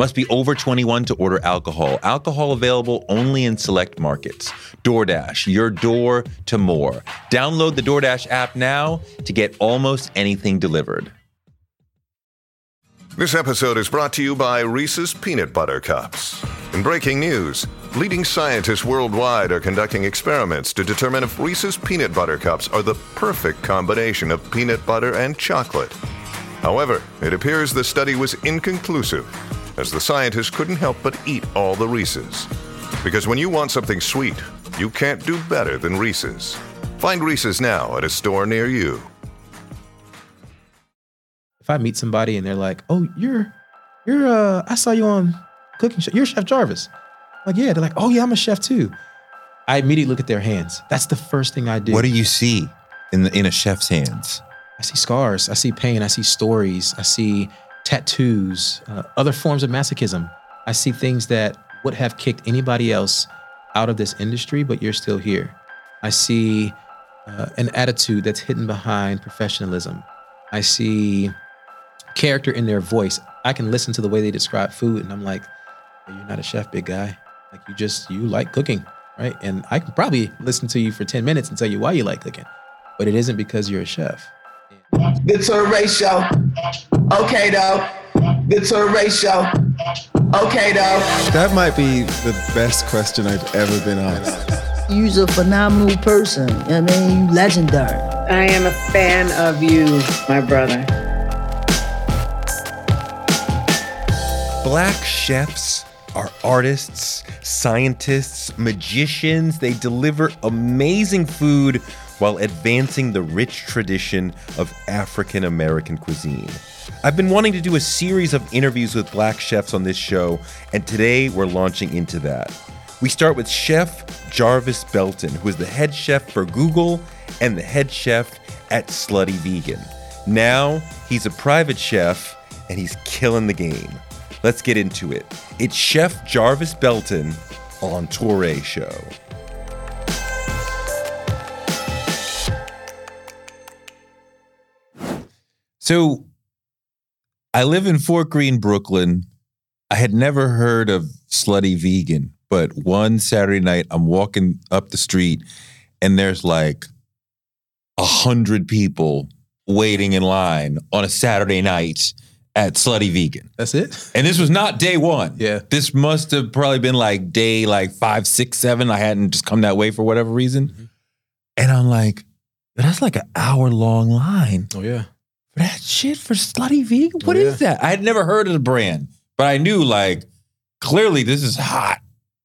Must be over 21 to order alcohol. Alcohol available only in select markets. DoorDash, your door to more. Download the DoorDash app now to get almost anything delivered. This episode is brought to you by Reese's Peanut Butter Cups. In breaking news, leading scientists worldwide are conducting experiments to determine if Reese's Peanut Butter Cups are the perfect combination of peanut butter and chocolate. However, it appears the study was inconclusive, as the scientists couldn't help but eat all the Reese's. Because when you want something sweet, you can't do better than Reese's. Find Reese's now at a store near you. If I meet somebody and they're like, "Oh, you're, you're, uh, I saw you on Cooking Show. You're Chef Jarvis." I'm like, yeah. They're like, "Oh yeah, I'm a chef too." I immediately look at their hands. That's the first thing I do. What do you see in the in a chef's hands? I see scars. I see pain. I see stories. I see tattoos, uh, other forms of masochism. I see things that would have kicked anybody else out of this industry, but you're still here. I see uh, an attitude that's hidden behind professionalism. I see character in their voice. I can listen to the way they describe food, and I'm like, hey, you're not a chef, big guy. Like you just you like cooking, right? And I can probably listen to you for 10 minutes and tell you why you like cooking, but it isn't because you're a chef. Good to a ratio. Okay, though. The to a ratio. Okay, though. That might be the best question I've ever been asked. You're a phenomenal person. I mean, you legendary. I am a fan of you, my brother. Black chefs are artists, scientists, magicians. They deliver amazing food while advancing the rich tradition of African American cuisine. I've been wanting to do a series of interviews with black chefs on this show, and today we're launching into that. We start with Chef Jarvis Belton, who is the head chef for Google and the head chef at Slutty Vegan. Now he's a private chef and he's killing the game. Let's get into it. It's Chef Jarvis Belton on Touré Show. So I live in Fort Greene, Brooklyn. I had never heard of Slutty Vegan, but one Saturday night I'm walking up the street and there's like a hundred people waiting in line on a Saturday night at Slutty Vegan. That's it. And this was not day one. Yeah. This must have probably been like day like five, six, seven. I hadn't just come that way for whatever reason. Mm-hmm. And I'm like, that's like an hour long line Oh yeah. For that shit for Slutty Vegan. What Oh, is that? I had never heard of the brand, but I knew like clearly this is hot.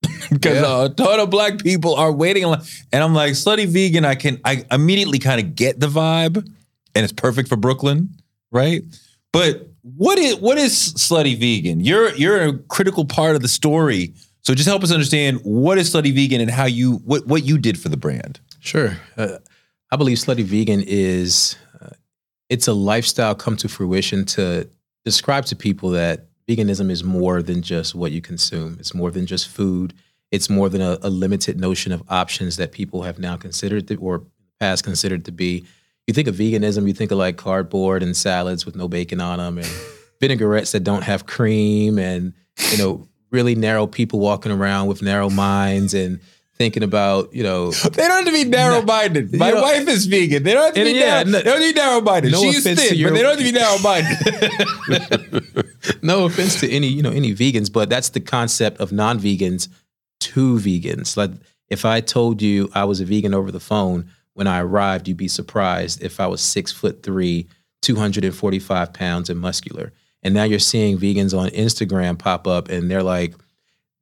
Because Yeah. a ton of black people are waiting. And I'm like, Slutty Vegan, I can I immediately kind of get the vibe, and it's perfect for Brooklyn, right? But what is what is Slutty Vegan? You're you're a critical part of the story. So just help us understand what is Slutty Vegan and how you what what you did for the brand. Sure. Uh, I believe Slutty Vegan is it's a lifestyle come to fruition to describe to people that veganism is more than just what you consume. It's more than just food. It's more than a, a limited notion of options that people have now considered to, or past considered to be. You think of veganism, you think of like cardboard and salads with no bacon on them, and vinaigrettes that don't have cream, and you know really narrow people walking around with narrow minds and thinking about you know They don't have to be narrow minded. My You know- wife is vegan. They don't have to be yeah, narrow, no- they don't be narrow minded. no She's thin, your- but they don't have to be narrow minded. no offense to any you know any vegans but that's the concept of non-vegans to vegans like if i told you i was a vegan over the phone when i arrived you'd be surprised if i was six foot three 245 pounds and muscular and now you're seeing vegans on instagram pop up and they're like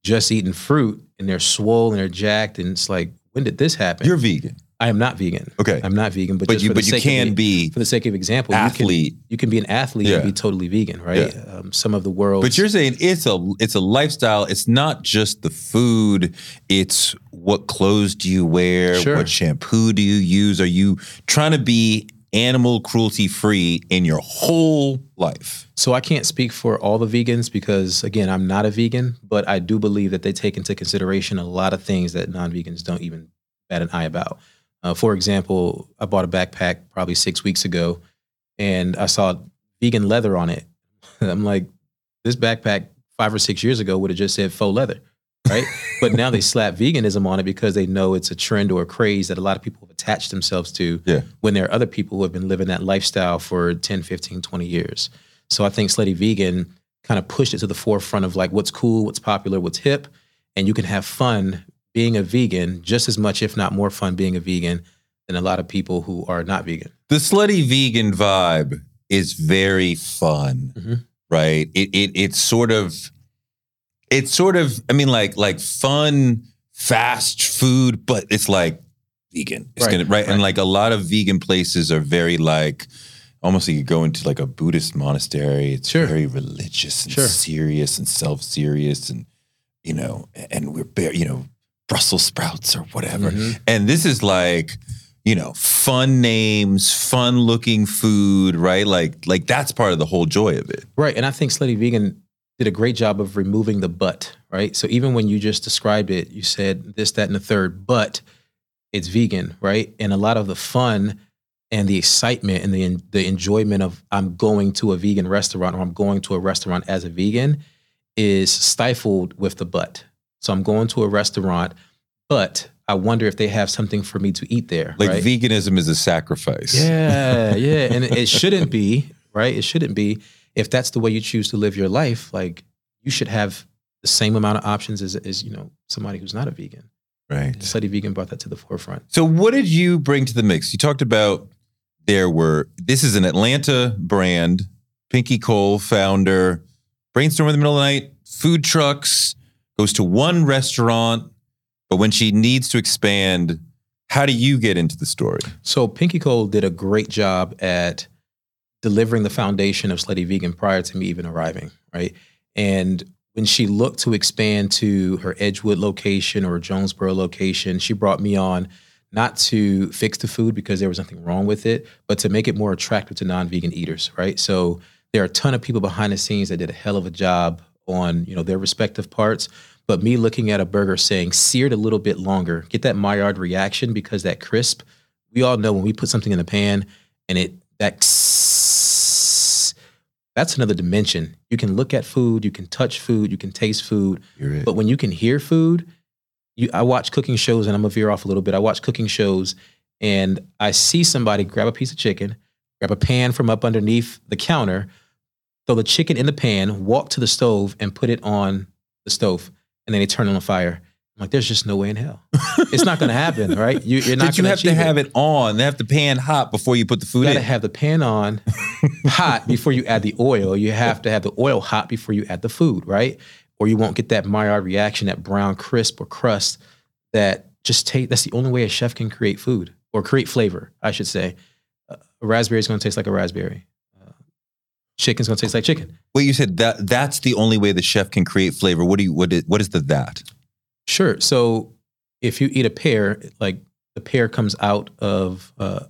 just eating fruit and they're swollen, they're jacked and it's like when did this happen You're vegan. I am not vegan. Okay. I'm not vegan, but But you- but you of can the- be for the sake of example, athlete. You can, you can be an athlete Yeah. and be totally vegan, right? Yeah. Um, some of the world. But you're saying it's a it's a lifestyle. It's not just the food. It's what clothes do you wear? Sure. What shampoo do you use? Are you trying to be animal cruelty free in your whole life? So I can't speak for all the vegans because again, I'm not a vegan, but I do believe that they take into consideration a lot of things that non-vegans don't even bat an eye about. Uh, for example, I bought a backpack probably six weeks ago, and I saw vegan leather on it. I'm like, this backpack five or six years ago would have just said faux leather, right? but now they slap veganism on it because they know it's a trend or a craze that a lot of people have attached themselves to Yeah. when there are other people who have been living that lifestyle for 10, 15, 20 years. So I think Slutty Vegan kind of pushed it to the forefront of like what's cool, what's popular, what's hip, and you can have fun being a vegan just as much, if not more fun being a vegan than a lot of people who are not vegan. The slutty vegan vibe is very fun, Mhm. right? It it it's sort of it's sort of I mean like like fun fast food, but it's like vegan. It's Right, gonna right? and like a lot of vegan places are very like almost like you go into like a Buddhist monastery. It's Sure. very religious and Sure. serious and self serious and you know and we're bare you know Brussels sprouts or whatever. Mhm. And this is like, you know, fun names, fun looking food, right? Like, like that's part of the whole joy of it. Right. And I think Slutty Vegan did a great job of removing the but, right? So even when you just described it, you said this, that, and the third, but it's vegan, right? And a lot of the fun and the excitement and the the enjoyment of I'm going to a vegan restaurant or I'm going to a restaurant as a vegan is stifled with the but. So I'm going to a restaurant, but I wonder if they have something for me to eat there. Like right? veganism is a sacrifice. Yeah, yeah, and it, it shouldn't be right. It shouldn't be. If that's the way you choose to live your life, like you should have the same amount of options as, as you know somebody who's not a vegan. Right. Slutty Vegan brought that to the forefront. So what did you bring to the mix? You talked about there were this is an Atlanta brand, Pinky Cole founder, brainstorm in the middle of the night, food trucks, goes to one restaurant, but when she needs to expand, how do you get into the story? So Pinky Cole did a great job at delivering the foundation of Slutty Vegan prior to me even arriving, right? And when she looked to expand to her Edgewood location or Jonesboro location, she brought me on not to fix the food because there was nothing wrong with it, but to make it more attractive to non-vegan eaters, right? So there are a ton of people behind the scenes that did a hell of a job on, you know, their respective parts. But me looking at a burger saying seared a little bit longer, get that Maillard reaction because that crisp, we all know when we put something in the pan and it that that's another dimension. You can look at food, you can touch food, you can taste food, it. but when you can hear food, you I watch cooking shows and I'm gonna veer off a little bit. I watch cooking shows and I see somebody grab a piece of chicken, grab a pan from up underneath the counter, throw the chicken in the pan, walk to the stove and put it on the stove, and then they turn on the fire. I'm like, there's just no way in hell. It's not gonna happen, right? You, you're not But you gonna have to have it on. They have the pan hot before you put the food you got to have the pan on hot before you add the oil. You have to have the oil hot before you add the food, right? Or you won't get that Maillard reaction, that brown crisp or crust that just take. That's the only way a chef can create food or create flavor, I should say. Uh, a raspberry is going to taste like a raspberry. Uh, chicken's going to taste like chicken. Well, you said that that's the only way the chef can create flavor. What do you what is what is the that? Sure. So if you eat a pear, like the pear comes out of uh,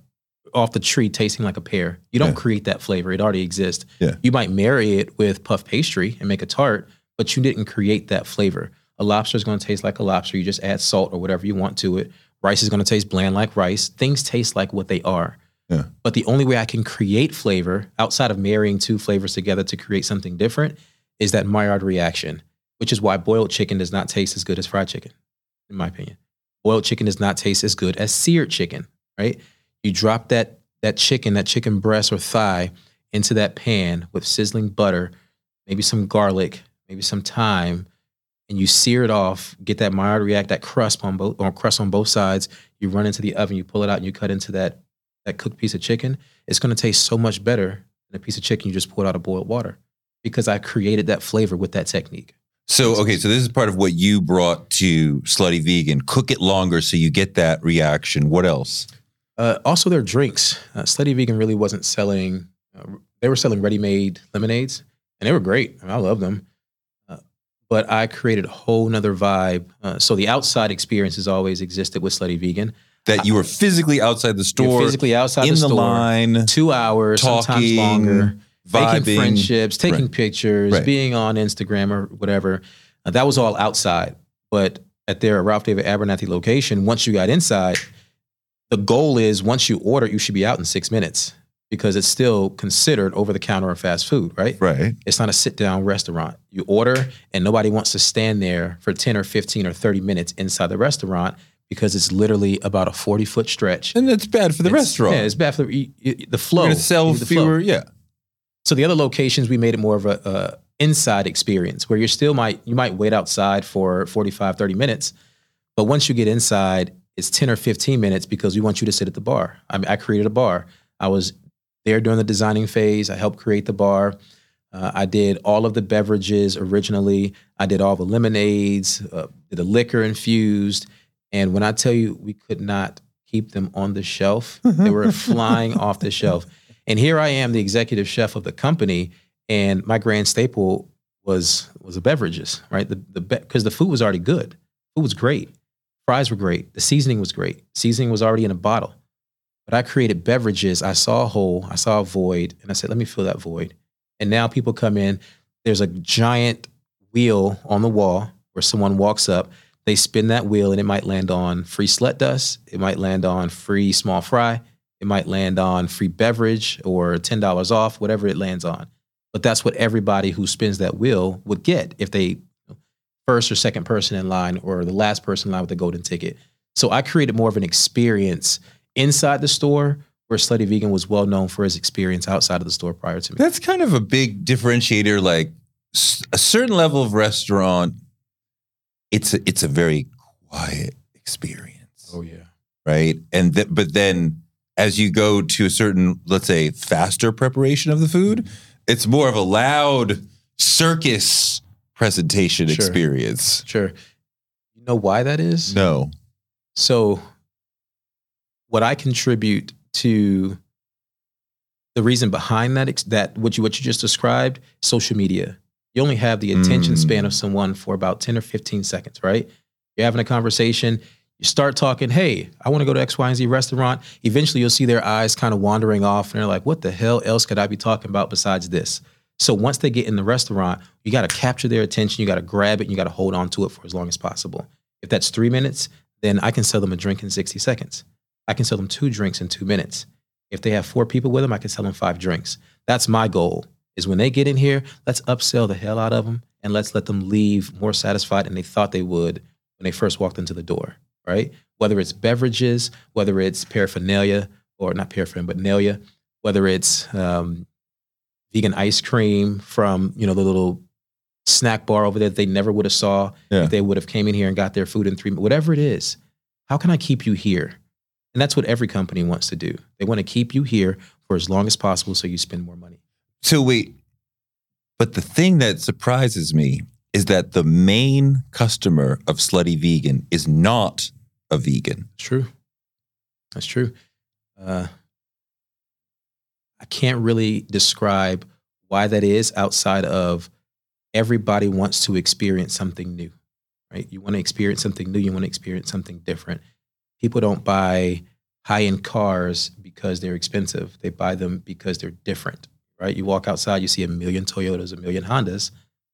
off the tree tasting like a pear. You don't Yeah. create that flavor; it already exists. Yeah. You might marry it with puff pastry and make a tart, but you didn't create that flavor. A lobster is going to taste like a lobster. You just add salt or whatever you want to it. Rice is going to taste bland like rice. Things taste like what they are. Yeah. But the only way I can create flavor outside of marrying two flavors together to create something different is that Maillard reaction, which is why boiled chicken does not taste as good as fried chicken, in my opinion. Boiled chicken does not taste as good as seared chicken, right? You drop that that chicken, that chicken breast or thigh into that pan with sizzling butter, maybe some garlic, maybe some thyme, and you sear it off, get that Maillard react, that crust on both or crust on both sides. You run into the oven, you pull it out, and you cut into that that cooked piece of chicken. It's going to taste so much better than a piece of chicken you just pulled out of boiled water because I created that flavor with that technique. So okay, so this is part of what you brought to Slutty Vegan. Cook it longer so you get that reaction. What else? Uh, also, their drinks. Uh, Slutty Vegan really wasn't selling. Uh, they were selling ready-made lemonades, and they were great. I, mean, I love them. Uh, but I created a whole nother vibe. Uh, so the outside experience has always existed with Slutty Vegan. That you were physically outside the store, physically outside in the, the, store, line, two hours, sometimes talking, longer, vibing. making friendships, taking Right. pictures, Right. being on Instagram or whatever. Uh, that was all outside. But at their Ralph David Abernathy location, once you got inside, the goal is once you order, you should be out in six minutes because it's still considered over the counter or fast food, right? Right. It's not a sit down restaurant. You order, and nobody wants to stand there for 10 or 15 or 30 minutes inside the restaurant because it's literally about a 40 foot stretch. And that's bad for the It's- restaurant. Yeah, it's bad for you- the flow. You're sell the flow. fewer. Yeah. So the other locations, we made it more of a, a inside experience where you still might you might wait outside for 45, 30 minutes, but once you get inside, it's 10 or 15 minutes because we want you to sit at the bar. I mean, I created a bar. I was there during the designing phase. I helped create the bar. Uh, I did all of the beverages originally. I did all the lemonades, uh, the liquor infused. And when I tell you we could not keep them on the shelf, they were flying off the shelf. And here I am, the executive chef of the company, and my grand staple was was the beverages, right? The the because the food was already good. Food was great. Fries were great. The seasoning was great. Seasoning was already in a bottle. But I created beverages. I saw a hole, I saw a void, and I said, let me fill that void. And now people come in. There's a giant wheel on the wall where someone walks up. They spin that wheel, and it might land on free slut dust. It might land on free small fry. It might land on free beverage or ten dollars off, whatever it lands on. But that's what everybody who spins that wheel would get if they first or second person in line or the last person in line with the golden ticket. So I created more of an experience inside the store where Slutty Vegan was well known for his experience outside of the store prior to me. That's kind of a big differentiator. Like a certain level of restaurant, it's a, it's a very quiet experience, Oh yeah. right? And th- but then as you go to a certain, let's say, faster preparation of the food, it's more of a loud circus presentation Sure. experience. Sure. You know why that is? No, So, what I contribute to the reason behind that, that what you what you just described, social media. You only have the attention Mm. span of someone for about ten or fifteen seconds, right? You're having a conversation. You start talking, hey, I want to go to X, Y, and Z restaurant. Eventually, you'll see their eyes kind of wandering off, and they're like, what the hell else could I be talking about besides this? So once they get in the restaurant, you got to capture their attention. You got to grab it and you got to hold on to it for as long as possible. If that's three minutes, then I can sell them a drink in 60 seconds. I can sell them two drinks in two minutes. If they have four people with them, I can sell them five drinks. That's my goal is when they get in here, let's upsell the hell out of them and let's let them leave more satisfied than they thought they would when they first walked into the door, right? Whether it's beverages, whether it's paraphernalia or not paraphernalia, but nalia, whether it's um, vegan ice cream from, you know, the little snack bar over there that they never would have saw Yeah. if they would have came in here and got their food in three, minutes, whatever it is. How can I keep you here? And that's what every company wants to do. They want to keep you here for as long as possible so you spend more money. So wait, but the thing that surprises me is that the main customer of Slutty Vegan is not a vegan. True. That's true. Uh, I can't really describe why that is outside of everybody wants to experience something new, right? You want to experience something new, you want to experience something different. People don't buy high end cars because they're expensive, they buy them because they're different, right? You walk outside, you see a million Toyotas, a million Hondas,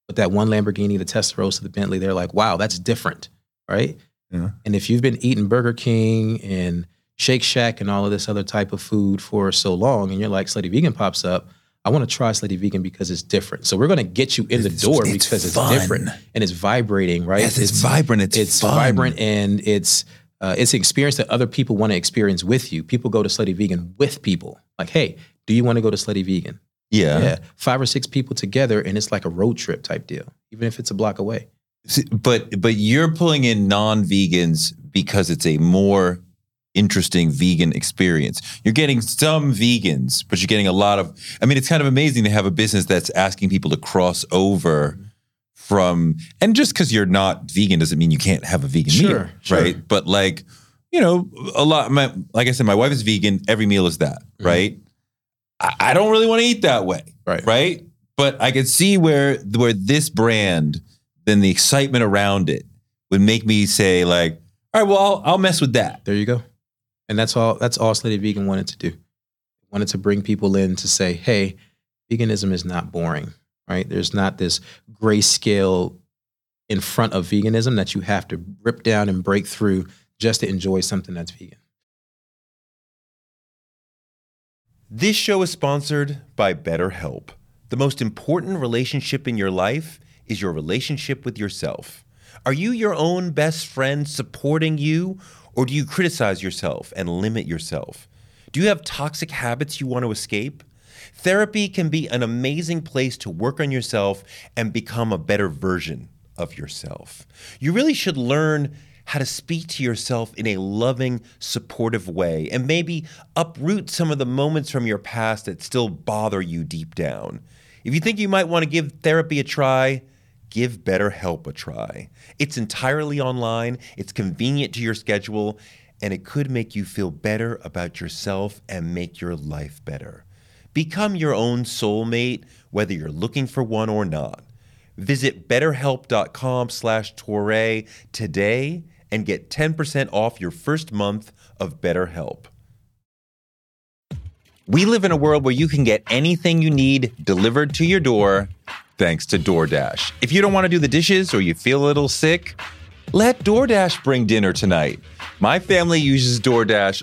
but that one Lamborghini, the Testarossa, the Bentley, they're like, wow, that's different, right? Yeah. And if you've been eating Burger King and Shake Shack and all of this other type of food for so long, and you're like, Slutty Vegan pops up, I want to try Slutty Vegan because it's different. So we're going to get you in the It's- door it's because it's different and it's vibrating, right? Yes, it's, vibrant. It's, It's fun. vibrant and it's uh, it's an experience that other people want to experience with you. People go to Slutty Vegan with people. Like, hey, do you want to go to Slutty Vegan? Yeah. yeah, five or six people together, and it's like a road trip type deal, even if it's a block away. But but you're pulling in non-vegans because it's a more interesting vegan experience. You're getting some vegans, but you're getting a lot of I mean it's kind of amazing to have a business that's asking people to cross over from and just because you're not vegan doesn't mean you can't have a vegan Sure, meal, sure. right? But like, you know, a lot. My, like I said, my wife is vegan. Every meal is that, right? I, I don't really want to eat that way, Mm-hmm. Right. Right. But I could see where where this brand, then the excitement around it would make me say like, all right, well, I'll, I'll mess with that. There you go. And that's all that's all Slutty Vegan wanted to do. Wanted to bring people in to say, hey, veganism is not boring, right? There's not this grayscale in front of veganism that you have to rip down and break through just to enjoy something that's vegan. This show is sponsored by BetterHelp. The most important relationship in your life is your relationship with yourself. Are you your own best friend supporting you, or do you criticize yourself and limit yourself? Do you have toxic habits you want to escape? Therapy can be an amazing place to work on yourself and become a better version of yourself. You really should learn how to speak to yourself in a loving, supportive way and maybe uproot some of the moments from your past that still bother you deep down. If you think you might want to give therapy a try, give BetterHelp a try. It's entirely online, it's convenient to your schedule, and it could make you feel better about yourself and make your life better. Become your own soulmate, whether you're looking for one or not. Visit betterhelp.com slash today and get 10% off your first month of BetterHelp. We live in a world where you can get anything you need delivered to your door thanks to DoorDash. If you don't want to do the dishes or you feel a little sick, let DoorDash bring dinner tonight. My family uses DoorDash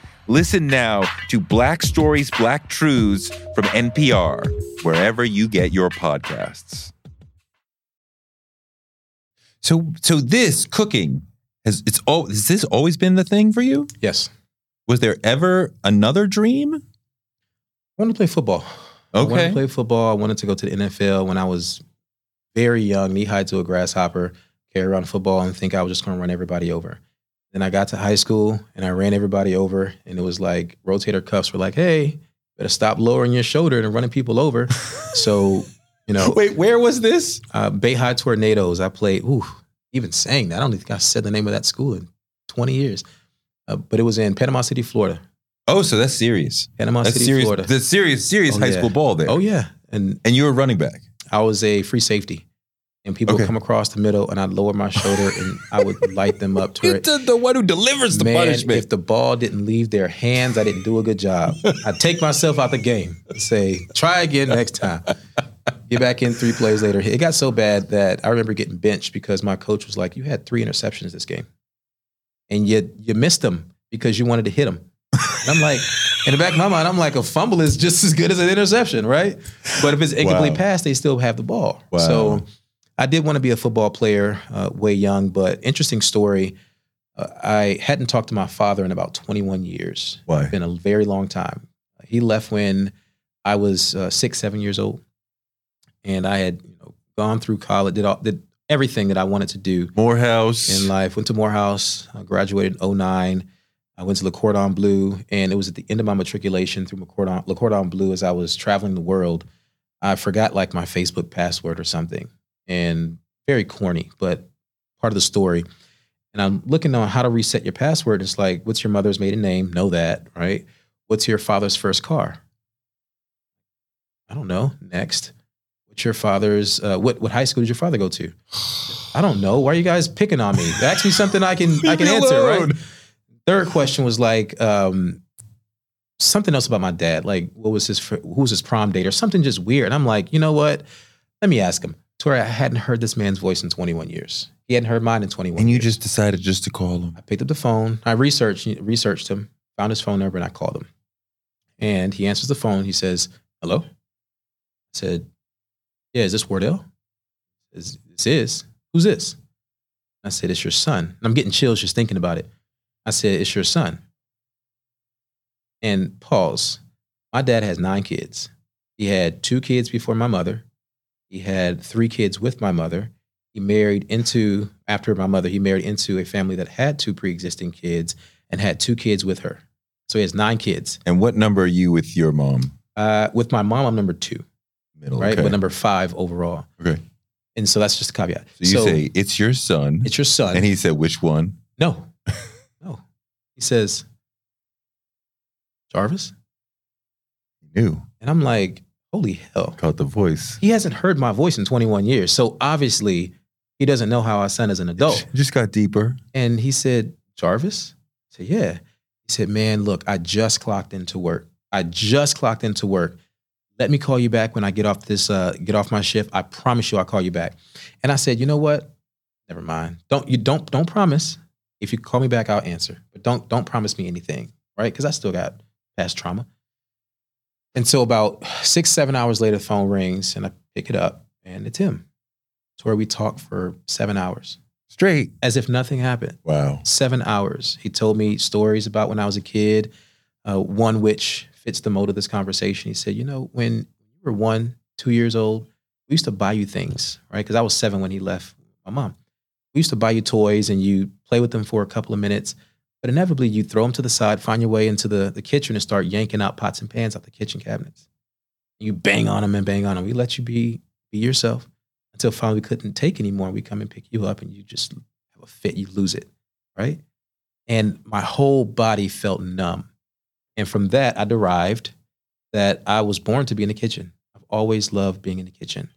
Listen now to Black Stories, Black Truths from NPR, wherever you get your podcasts. So, so this cooking has it's all has this always been the thing for you? Yes. Was there ever another dream? I wanted to play football. I wanted Okay. to play football. I wanted to go to the NFL when I was very young, knee high to a grasshopper, carry around football and think I was just going to run everybody over. Then I got to high school and I ran everybody over, and it was like rotator cuffs were like, "Hey, better stop lowering your shoulder and running people over." so, you know, Wait, where was this? uh, Bay High Tornadoes. I played. Ooh, even saying that, I don't think I said the name of that school in 20 years. Uh, but it was in Panama City, Florida. Oh, so that's serious. Panama That's City, serious. Florida. The serious, serious Oh, high yeah. school ball there. Oh yeah, and And you were running back. I was a free safety. And people Okay. come across the middle, and I'd lower my shoulder and I would light them up to it. the, the one who delivers the Man, punishment. if the ball didn't leave their hands, I didn't do a good job. I'd take myself out the game and say, try again next time. Get back in three plays later. It got so bad that I remember getting benched because my coach was like, You had three interceptions this game. And you you missed them because you wanted to hit them. And I'm like, in the back of my mind, I'm like, a fumble is just as good as an interception, right? But if it's incomplete Wow. pass, they still have the ball. Wow. So I did want to be a football player uh, way young, but interesting story. Uh, I hadn't talked to my father in about 21 years. Why? It's been a very long time. He left when I was uh, six, seven years old, and I had you know gone through college, did all, did everything that I wanted to do Morehouse. in life. Went to Morehouse, I graduated in 09. I went to Le Cordon Bleu, and it was at the end of my matriculation through Le Cordon, Le Cordon Bleu as I was traveling the world. I forgot like my Facebook password or something, and very corny, but part of the story. And I'm looking on how to reset your password. It's like, what's your mother's maiden name? Know that, right? What's your father's first car? I don't know. Next. What's your father's, uh, what, what high school did your father go to? I don't know. Why are you guys picking on me? Ask me something I can I can answer, alone. right? Third question was like um, something else about my dad. Like, what was his who was his prom date or something just weird. And I'm like, you know what? Let me ask him. Where I hadn't heard this man's voice in 21 years. He hadn't heard mine in 21. and you years. just decided just to call him. I picked up the phone. I researched researched him, found his phone number, and I called him. And he answers the phone. He says, "Hello." I said, "Yeah, is this Wardell?" Is this is who's this? I said, "It's your son." And I'm getting chills just thinking about it. I said, "It's your son." And pause. My dad has nine kids. He had two kids before my mother. He had three kids with my mother. He married into, after my mother, he married into a family that had two pre existing kids and had two kids with her. So he has nine kids. And what number are you with your mom? Uh, with my mom, I'm number two, Middle. right? Okay. But number five overall. okay. And so that's just a caveat. So you say it's your son, it's your son. and he said which one? no, no. He says, Jarvis? He knew. And I'm like, holy hell. Caught the voice. He hasn't heard my voice in 21 years. So obviously, he doesn't know how I sound as an adult. Just got deeper. And he said, Jarvis? I said, yeah. He said, man, look, I just clocked into work. I just clocked into work. Let me call you back when I get off this, uh, get off my shift. I promise you I'll call you back. And I said, you know what? Never mind. Don't you don't don't promise. If you call me back, I'll answer. But don't don't promise me anything, right? Because I still got past trauma. And so about six, seven hours later, the phone rings and I pick it up and it's him. It's where we talk for seven hours Straight. as if nothing happened. Wow. Seven hours. He told me stories about when I was a kid, uh, one which fits the mode of this conversation. He said, You know, when you were one, two years old, we used to buy you things, right? Because I was seven when he left my mom. We used to buy you toys and you play with them for a couple of minutes, but inevitably you throw them to the side, find your way into the, the kitchen and start yanking out pots and pans out the kitchen cabinets. You bang on them and bang on them. We let you be be yourself until finally we couldn't take anymore. We come and pick you up and you just have a fit, you lose it, right? And my whole body felt numb. And from that, I derived that I was born to be in the kitchen. I've always loved being in the kitchen.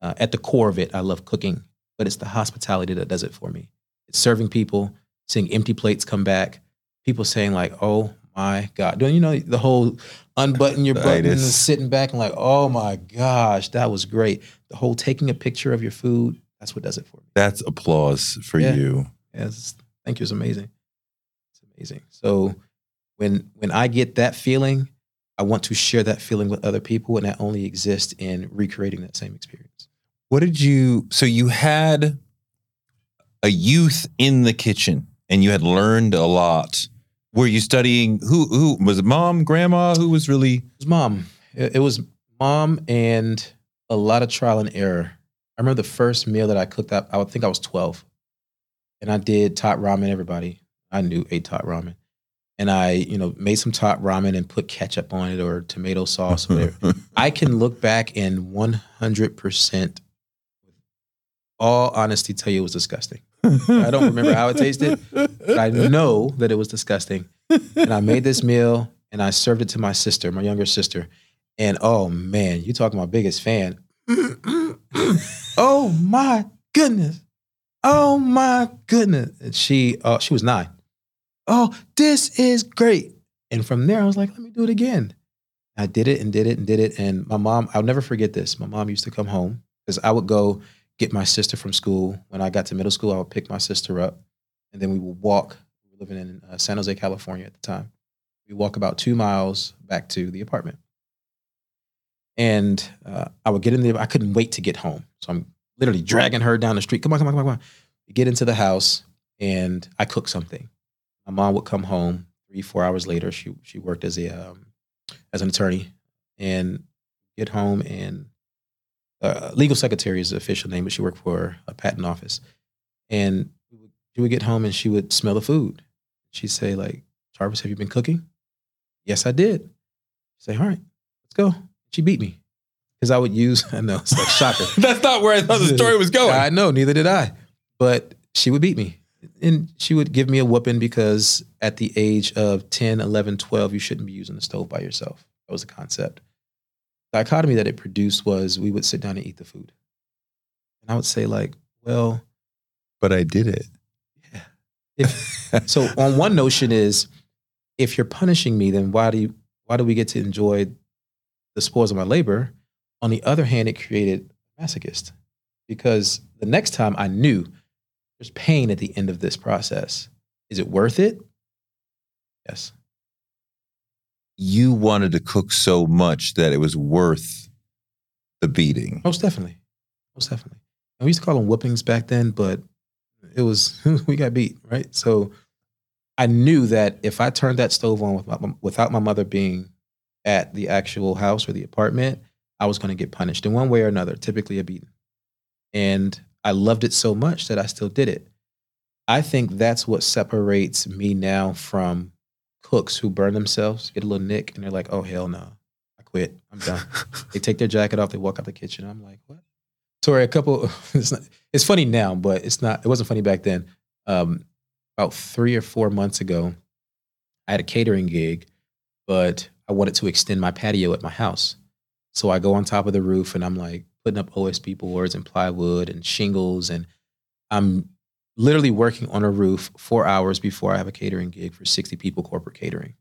Uh, at the core of it, I love cooking, but it's the hospitality that does it for me. It's serving people, seeing empty plates come back, people saying like, "Oh my God," doing you know the whole unbutton your button and sitting back and like, "Oh my gosh, that was great." The whole taking a picture of your food, that's what does it for me. That's applause for Yeah. you. Yes, thank you. It's amazing. It's amazing. So when when I get that feeling, I want to share that feeling with other people, and that only exists in recreating that same experience. What did you? So you had a youth in the kitchen, and you had learned a lot. Were you studying? Who? Who was it? Mom, grandma? Who was really? It was mom. It, it was mom and a lot of trial and error. I remember the first meal that I cooked up. I would think I was twelve, and I did top ramen. Everybody I knew ate top ramen, and I you know made some top ramen and put ketchup on it or tomato sauce or whatever. I can look back and 100%, all honesty, tell you it was disgusting. I don't remember how it tasted, but I know that it was disgusting. And I made this meal and I served it to my sister, my younger sister. And oh man, you talking my biggest fan. oh my goodness. Oh my goodness. And she uh, she was nine. Oh, this is great. And from there, I was like, let me do it again. I did it and did it and did it. And my mom, I'll never forget this. My mom used to come home because I would go get my sister from school. When I got to middle school, I would pick my sister up and then we would walk. We were living in uh, San Jose, California at the time. We walk about two miles back to the apartment. And uh, I would get in the, I couldn't wait to get home. So I'm literally dragging her down the street. Come on, come on, come on, come on. We get into the house and I cook something. My mom would come home three, four hours later. She she worked as a um, as an attorney and get home and uh, legal secretary is the official name, but she worked for a patent office. And she would get home and she would smell the food. She'd say like, Jarvis, have you been cooking? Yes, I did. She'd say, all right, let's go. She beat me because I would use. I know it's like shocker. That's not where I thought the story was going. I know, neither did I. But she would beat me. And she would give me a whooping because at the age of 10, 11, 12, you shouldn't be using the stove by yourself. That was the concept. The dichotomy that it produced was we would sit down and eat the food. And I would say, like, well, but I did it. if, so on one notion is if you're punishing me, then why do you why do we get to enjoy the spoils of my labor? On the other hand, it created masochist because the next time I knew there's pain at the end of this process. Is it worth it? Yes. You wanted to cook so much that it was worth the beating. Most definitely. Most definitely. And we used to call them whoopings back then, but it was, we got beat, right? So I knew that if I turned that stove on with my, without my mother being at the actual house or the apartment, I was going to get punished in one way or another, typically a beating. And I loved it so much that I still did it. I think that's what separates me now from cooks who burn themselves, get a little nick, and they're like, oh, hell no. I quit. I'm done. they take their jacket off, they walk out the kitchen. I'm like, what? Touré, a couple, it's, not, it's funny now, but it's not, it wasn't funny back then. Um, about three or four months ago, I had a catering gig, but I wanted to extend my patio at my house. So I go on top of the roof and I'm like putting up OSB boards and plywood and shingles. And I'm literally working on a roof four hours before I have a catering gig for 60 people corporate catering.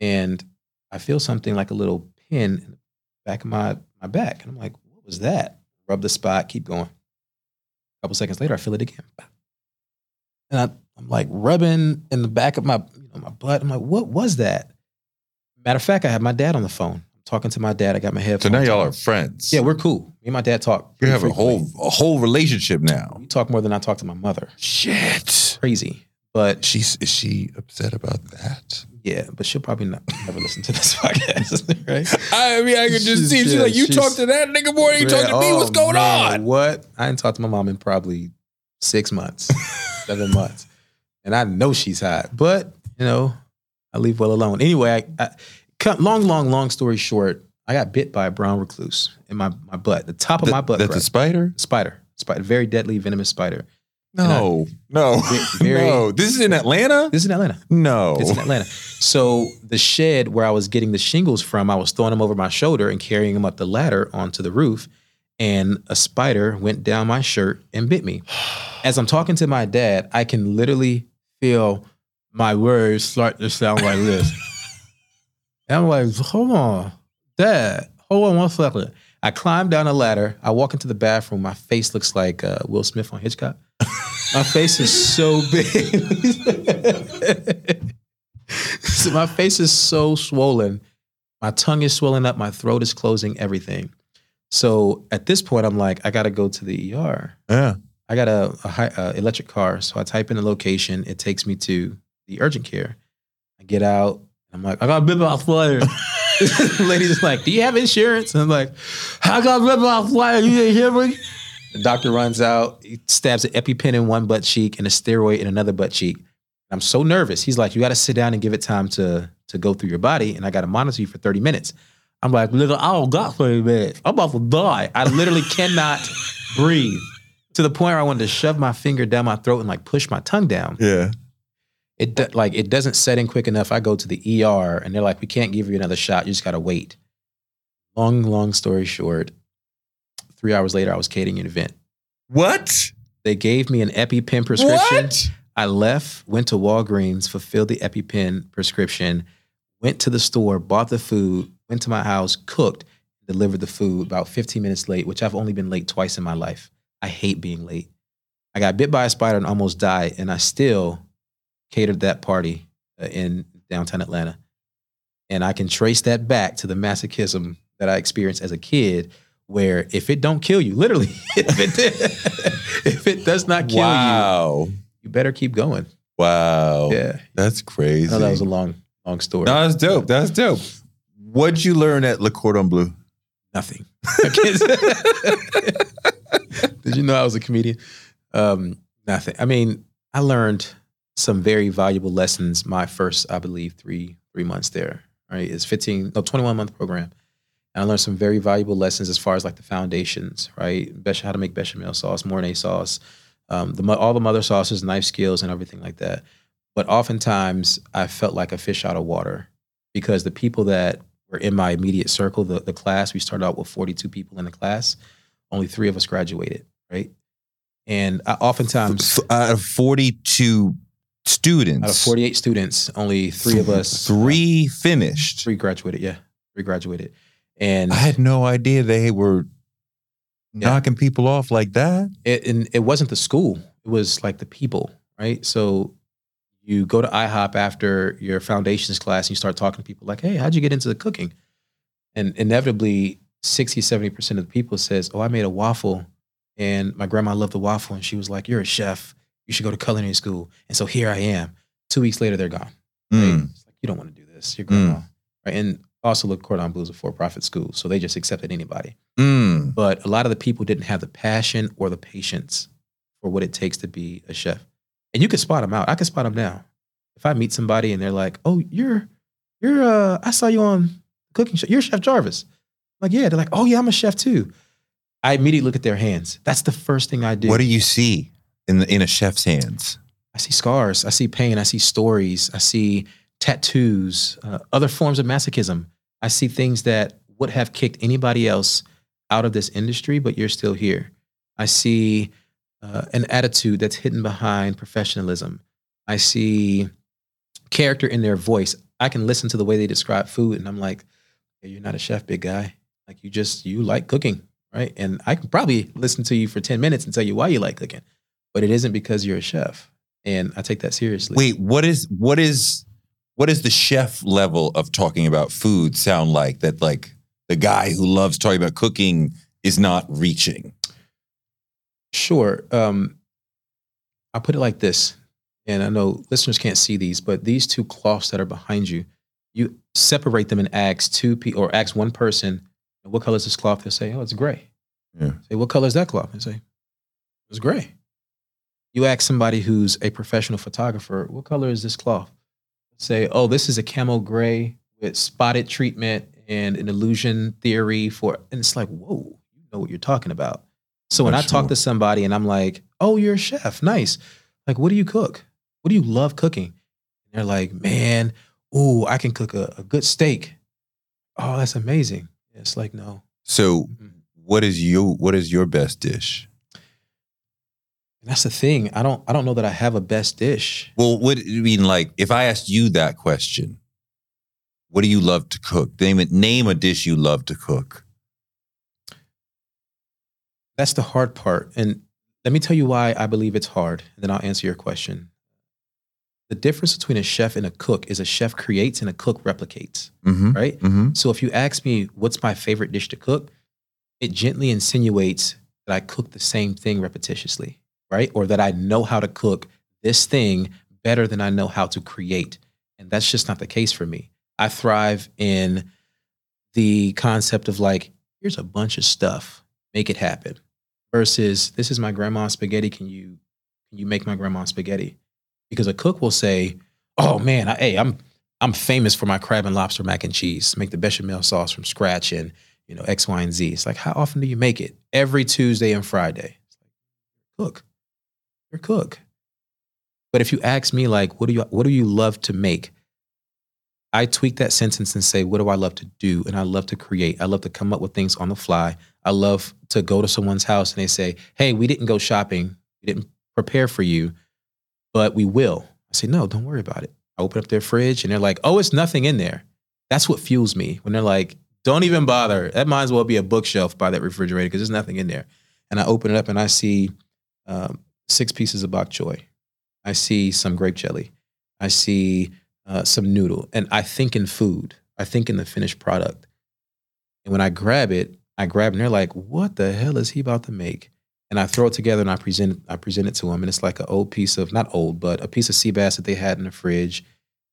And I feel something like a little pin in the back of my, my back. And I'm like, what was that? Rub the spot, keep going. A couple seconds later, I feel it again. And I, I'm like rubbing in the back of my, you know, my butt. I'm like, what was that? Matter of fact, I had my dad on the phone. Talking to my dad. I got my headphones. So now y'all on. are friends. Yeah, we're cool. Me and my dad talk. You have a whole a whole relationship now. We talk more than I talk to my mother. Shit. Crazy. But She's is she upset about that? yeah, but she'll probably not never listen to this podcast, right? I mean, I could just She's- see. She's yeah, like, you she's- talk to that nigga more than you talk to me. Oh, What's going man, on? What? I didn't talk to my mom in probably six months, seven months, and I know she's hot. But you know, I leave well alone. Anyway, I, I cut, long, long, long story short, I got bit by a brown recluse in my my butt, the top of my butt. That's a spider? spider, spider, very deadly, venomous spider. No, no, very- no. This is in Atlanta. This is in Atlanta. No, It's in Atlanta. So the shed where I was getting the shingles from, I was throwing them over my shoulder and carrying them up the ladder onto the roof. And a spider went down my shirt and bit me. As I'm talking to my dad, I can literally feel my words start to sound like this. and I'm like, hold on, dad, hold on one second. I climb down a ladder. I walk into the bathroom. My face looks like uh, Will Smith on Hitchcock. My face is so big. So my face is so swollen. My tongue is swelling up. My throat is closing. Everything. So at this point, I'm like, I got to go to the ER. yeah. I got a, a high, uh, electric car, so I type in the location. It takes me to the urgent care. I get out. I'm like, I got a bit of flyer. the lady's just like, Do you have insurance? And I'm like, I got a bit of flyer. You didn't hear me? The doctor runs out. He stabs an EpiPen in one butt cheek and a steroid in another butt cheek. I'm so nervous. He's like, You got to sit down and give it time to to go through your body, and I got to monitor you for 30 minutes. I'm like, Nigga, I don't got 30 minutes. I'm about to die. I literally cannot breathe to the point where I wanted to shove my finger down my throat and like push my tongue down. Yeah. It do- like it doesn't set in quick enough. I go to the ER and they're like, we can't give you another shot. You just gotta wait. Long, long story short, three hours later, I was catering an event. What? They gave me an EpiPen prescription. What? I left, went to Walgreens, fulfilled the EpiPen prescription, went to the store, bought the food, went to my house, cooked, delivered the food about 15 minutes late, which I've only been late twice in my life. I hate being late. I got bit by a spider and almost died, and I still catered that party uh, in downtown Atlanta. And I can trace that back to the masochism that I experienced as a kid, where if it don't kill you, literally, if it, if it does not kill you, wow. you better keep going. Wow. Yeah. That's crazy. No, that was a long, long story. No, that's dope. That's dope. What'd you learn at Le Cordon Bleu? Nothing. Did you know I was a comedian? Um, nothing. I mean, I learned some very valuable lessons my first, I believe, three three months there. Right, it's fifteen, no, twenty one month program, and I learned some very valuable lessons as far as like the foundations. Right, Bech- how to make bechamel sauce, mornay sauce, um, the all the mother sauces, knife skills, and everything like that. But oftentimes, I felt like a fish out of water because the people that were in my immediate circle, the, the class, we started out with 42 people in the class. Only three of us graduated, right? And I oftentimes, Out of 42 students, out of 48 students, only three of us, three finished. three graduated. Yeah, three graduated. And I had no idea they were knocking people off like that. it, and it wasn't the school; it was like the people, right? So you go to IHOP after your foundations class and you start talking to people like, "Hey, how'd you get into the cooking?" And inevitably, 60, 70 percent of the people says, "Oh, I made a waffle, and my grandma loved the waffle, and she was like, "You're a chef. You should go to culinary school." And so here I am. Two weeks later, they're gone. Right? Mm. Like, you don't want to do this. Your grandma, right? And also, look, Cordon Bleu is a for-profit school, so they just accepted anybody Mm. but a lot of the people didn't have the passion or the patience for what it takes to be a chef. And you can spot them out. I can spot them now. If I meet somebody and they're like, "Oh, you're, you're, uh, I saw you on cooking show. You're Chef Jarvis." I'm like, yeah. They're like, "Oh yeah, I'm a chef too." I immediately look at their hands. That's the first thing I do. What do you see in the in a chef's hands? I see scars. I see pain. I see stories. I see tattoos, uh, other forms of masochism. I see things that would have kicked anybody else out of this industry, but you're still here. I see uh, an attitude that's hidden behind professionalism. I see character in their voice. I can listen to the way they describe food, and I'm like, hey, "You're not a chef, big guy. Like you just you like cooking, right?" And I can probably listen to you for ten minutes and tell you why you like cooking, but it isn't because you're a chef, and I take that seriously. Wait, what is what is what is the chef level of talking about food sound like that like the guy who loves talking about cooking is not reaching? Sure. Um, I'll put it like this, and I know listeners can't see these, but these two cloths that are behind you, you separate them and ask two people or ask one person, "What color is this cloth?" They'll say, "Oh, it's gray." Yeah. Say, "What color is that cloth?" And say, "It's gray." You ask somebody who's a professional photographer, "What color is this cloth?" Say, "Oh, this is a camel gray with spotted treatment and an illusion theory for," and it's like, "Whoa, you know what you're talking about." So when I talk more. to somebody and I'm like, "Oh, you're a chef, nice. Like, what do you cook? What do you love cooking?" And they're like, "Man, ooh, I can cook a, a good steak. Oh, that's amazing." It's like, no, So what is you what is your best dish? That's the thing. I don't, I don't know that I have a best dish. Well, what I mean like if I asked you that question, what do you love to cook? Name it name a dish you love to cook. That's the hard part. And let me tell you why I believe it's hard, and then I'll answer your question. The difference between a chef and a cook is a chef creates and a cook replicates, Mm-hmm. right? Mm-hmm. So if you ask me what's my favorite dish to cook, it gently insinuates that I cook the same thing repetitiously, right? Or that I know how to cook this thing better than I know how to create. And that's just not the case for me. I thrive in the concept of like, here's a bunch of stuff, make it happen. Versus this is my grandma's spaghetti. Can you can you make my grandma's spaghetti? Because a cook will say, "Oh man, I, hey, I'm I'm famous for my crab and lobster mac and cheese. Make the bechamel sauce from scratch and you know X, Y, and Z. It's like how often do you make it? Every Tuesday and Friday. It's like, cook, you're a cook. But if you ask me like, what do you what do you love to make? I tweak that sentence and say, what do I love to do? And I love to create. I love to come up with things on the fly. I love to go to someone's house and they say, hey, we didn't go shopping. We didn't prepare for you, but we will. I say, no, don't worry about it. I open up their fridge and they're like, oh, it's nothing in there. That's what fuels me when they're like, don't even bother. That might as well be a bookshelf by that refrigerator because there's nothing in there. And I open it up and I see um, six pieces of bok choy. I see some grape jelly. I see uh, some noodle. And I think in food. I think in the finished product. And when I grab it, I grab and they're like, what the hell is he about to make? And I throw it together and I present I present it to them. And it's like an old piece of, not old, but a piece of sea bass that they had in the fridge.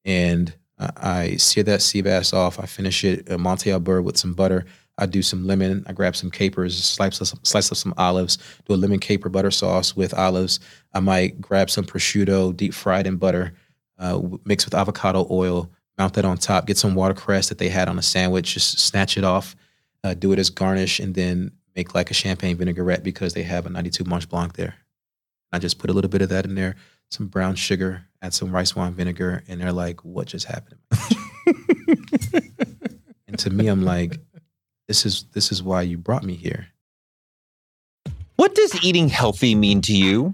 And I sear that sea bass off. I finish it, a Monte Albert with some butter. I do some lemon. I grab some capers, slice of, slice of some olives, do a lemon caper butter sauce with olives. I might grab some prosciutto, deep fried in butter, uh, mix with avocado oil, mount that on top, get some watercress that they had on a sandwich, just snatch it off, uh, do it as garnish, and then make like a champagne vinaigrette because they have a 92 Mont Blanc there. I just put a little bit of that in there, some brown sugar, add some rice wine vinegar, and they're like, "What just happened?" and to me, I'm like, "This is this is why you brought me here." What does eating healthy mean to you?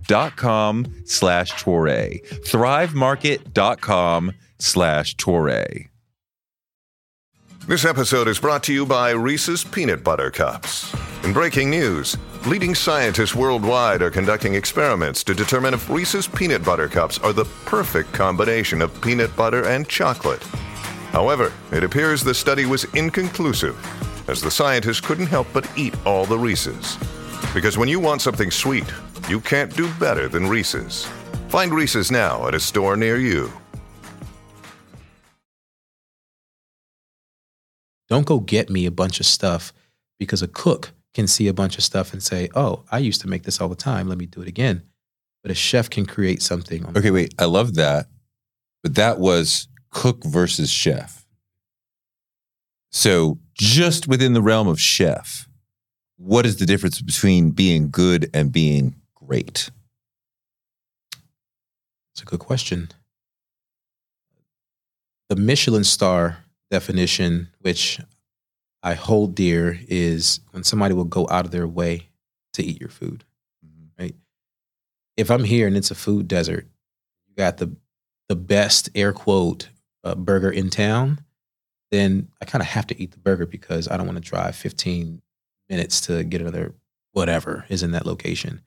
slash Toure. Thrivemarket.com slash Toure. This episode is brought to you by Reese's Peanut Butter Cups. In breaking news, leading scientists worldwide are conducting experiments to determine if Reese's Peanut Butter Cups are the perfect combination of peanut butter and chocolate. However, it appears the study was inconclusive, as the scientists couldn't help but eat all the Reese's. Because when you want something sweet, you can't do better than Reese's. Find Reese's now at a store near you. Don't go get me a bunch of stuff because a cook can see a bunch of stuff and say, "Oh, I used to make this all the time. Let me do it again." But a chef can create something. On Okay, wait. I love that. But that was cook versus chef. So, just within the realm of chef, what is the difference between being good and being great? It's a good question. The Michelin star definition, which I hold dear, is when somebody will go out of their way to eat your food. Right? If I'm here and it's a food desert, you got the the best air quote uh, burger in town, then I kind of have to eat the burger because I don't want to drive 15 minutes to get another whatever is in that location.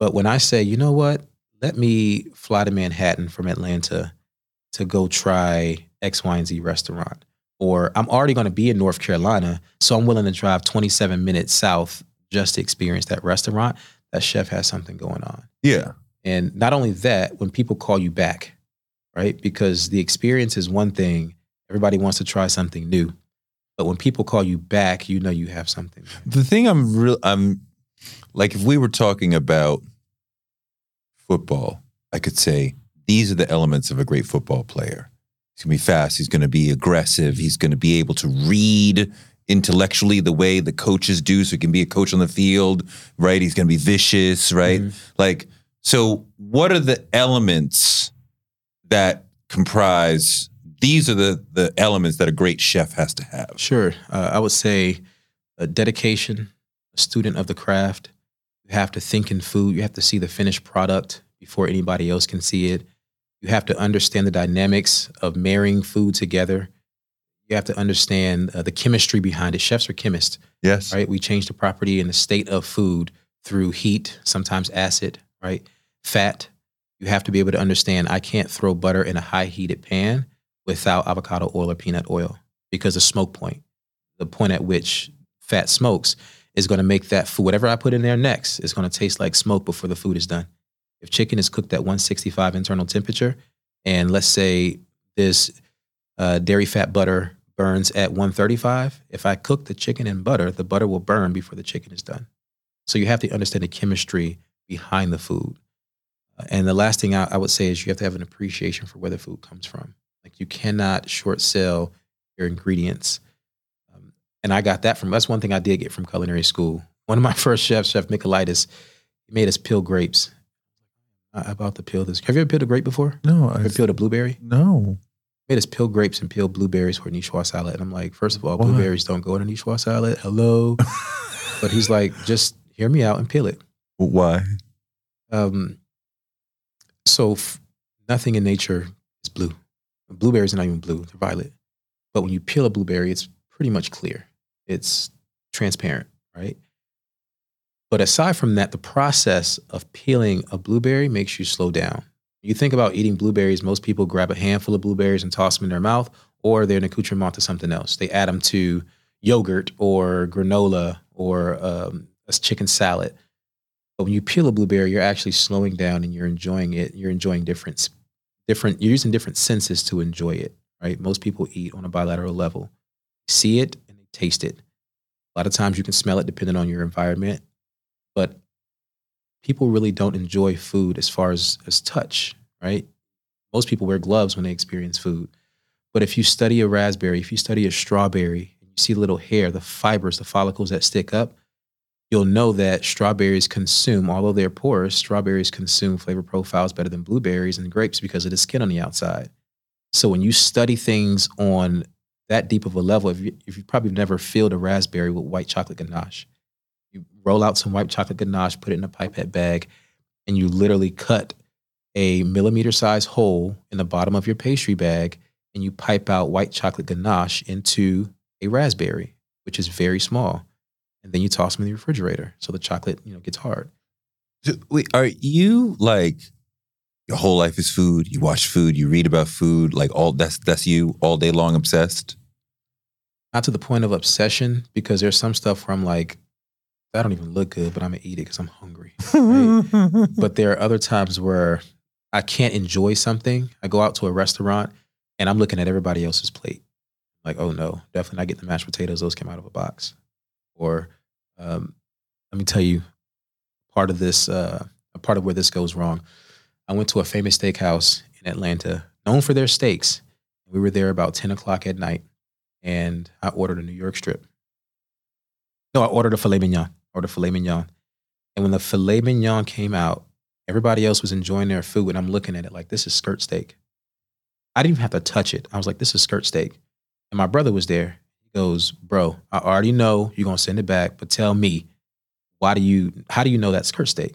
But when I say, you know what, let me fly to Manhattan from Atlanta to go try X, Y, and Z restaurant. Or I'm already going to be in North Carolina, so I'm willing to drive 27 minutes south just to experience that restaurant. That chef has something going on. Yeah. And not only that, when people call you back, right? Because the experience is one thing, everybody wants to try something new. But when people call you back, you know you have something. The thing I'm real, I'm like, if we were talking about football, I could say these are the elements of a great football player. He's gonna be fast. He's gonna be aggressive. He's gonna be able to read intellectually the way the coaches do, so he can be a coach on the field, right? He's gonna be vicious, right? Mm-hmm. Like, so what are the elements that comprise? These are the the elements that a great chef has to have. Sure. Uh, I would say a dedication, a student of the craft. You have to think in food. You have to see the finished product before anybody else can see it. You have to understand the dynamics of marrying food together. You have to understand uh, the chemistry behind it. Chefs are chemists, Yes. right? We change the property and the state of food through heat, sometimes acid, right? Fat. You have to be able to understand I can't throw butter in a high heated pan without avocado oil or peanut oil because the smoke point, the point at which fat smokes, is going to make that food, whatever I put in there next, is going to taste like smoke before the food is done. If chicken is cooked at 165 internal temperature, and let's say this uh, dairy fat butter burns at 135, if I cook the chicken in butter, the butter will burn before the chicken is done. So you have to understand the chemistry behind the food. Uh, And the last thing I, I would say is you have to have an appreciation for where the food comes from. You cannot short sell your ingredients. Um, and I got that from that's one thing I did get from culinary school. One of my first chefs, Chef Michaelitis, he made us peel grapes. I about to peel this. Have you ever peeled a grape before? No. I, Ever peeled a blueberry? no. Made us peel grapes and peel blueberries for a niçoise salad. And I'm like, first of all, Why? blueberries don't go in a niçoise salad. Hello. but he's like, just hear me out and peel it. Why? Um, so f- nothing in nature is blue. Blueberries are not even blue; they're violet. But when you peel a blueberry, it's pretty much clear. It's transparent, right? But aside from that, the process of peeling a blueberry makes you slow down. You think about eating blueberries, most people grab a handful of blueberries and toss them in their mouth, or they're an accoutrement to something else. They add them to yogurt or granola or um, a chicken salad. But when you peel a blueberry, you're actually slowing down and you're enjoying it. You're enjoying different, different. You're using different senses to enjoy it, right? Most people eat on a bilateral level, see it and taste it. A lot of times you can smell it depending on your environment, but people really don't enjoy food as far as as touch, right? Most people wear gloves when they experience food. But if you study a raspberry, if you study a strawberry, you see little hair, the fibers, the follicles that stick up, you'll know that strawberries consume, although they're porous, strawberries consume flavor profiles better than blueberries and grapes because of the skin on the outside. So when you study things on that deep of a level, if you, if you probably never filled a raspberry with white chocolate ganache, you roll out some white chocolate ganache, put it in a pipette bag, and you literally cut a millimeter size hole in the bottom of your pastry bag, and you pipe out white chocolate ganache into a raspberry, which is very small and then you toss them in the refrigerator so the chocolate you know gets hard So, wait, are you like your whole life is food? You watch food, you read about food, like all that's that's you all day long obsessed? not to the point of obsession because there's some stuff where i'm like that don't even look good but i'm gonna eat it because i'm hungry right? but there are other times where i can't enjoy something i go out to a restaurant and i'm looking at everybody else's plate like oh no definitely not get the mashed potatoes those came out of a box or um, let me tell you part of this uh, a part of where this goes wrong. I went to a famous steakhouse in atlanta known for their steaks. We were there about 10 o'clock at night and i ordered a new york strip. No i ordered a filet mignon. I ordered filet mignon. And when the filet mignon came out everybody else was enjoying their food and i'm looking at it like this is skirt steak. I didn't even have to touch it. I was like this is skirt steak. And my brother was there he goes, bro, I already know you're gonna send it back, but tell me, why do you how do you know that's skirt steak?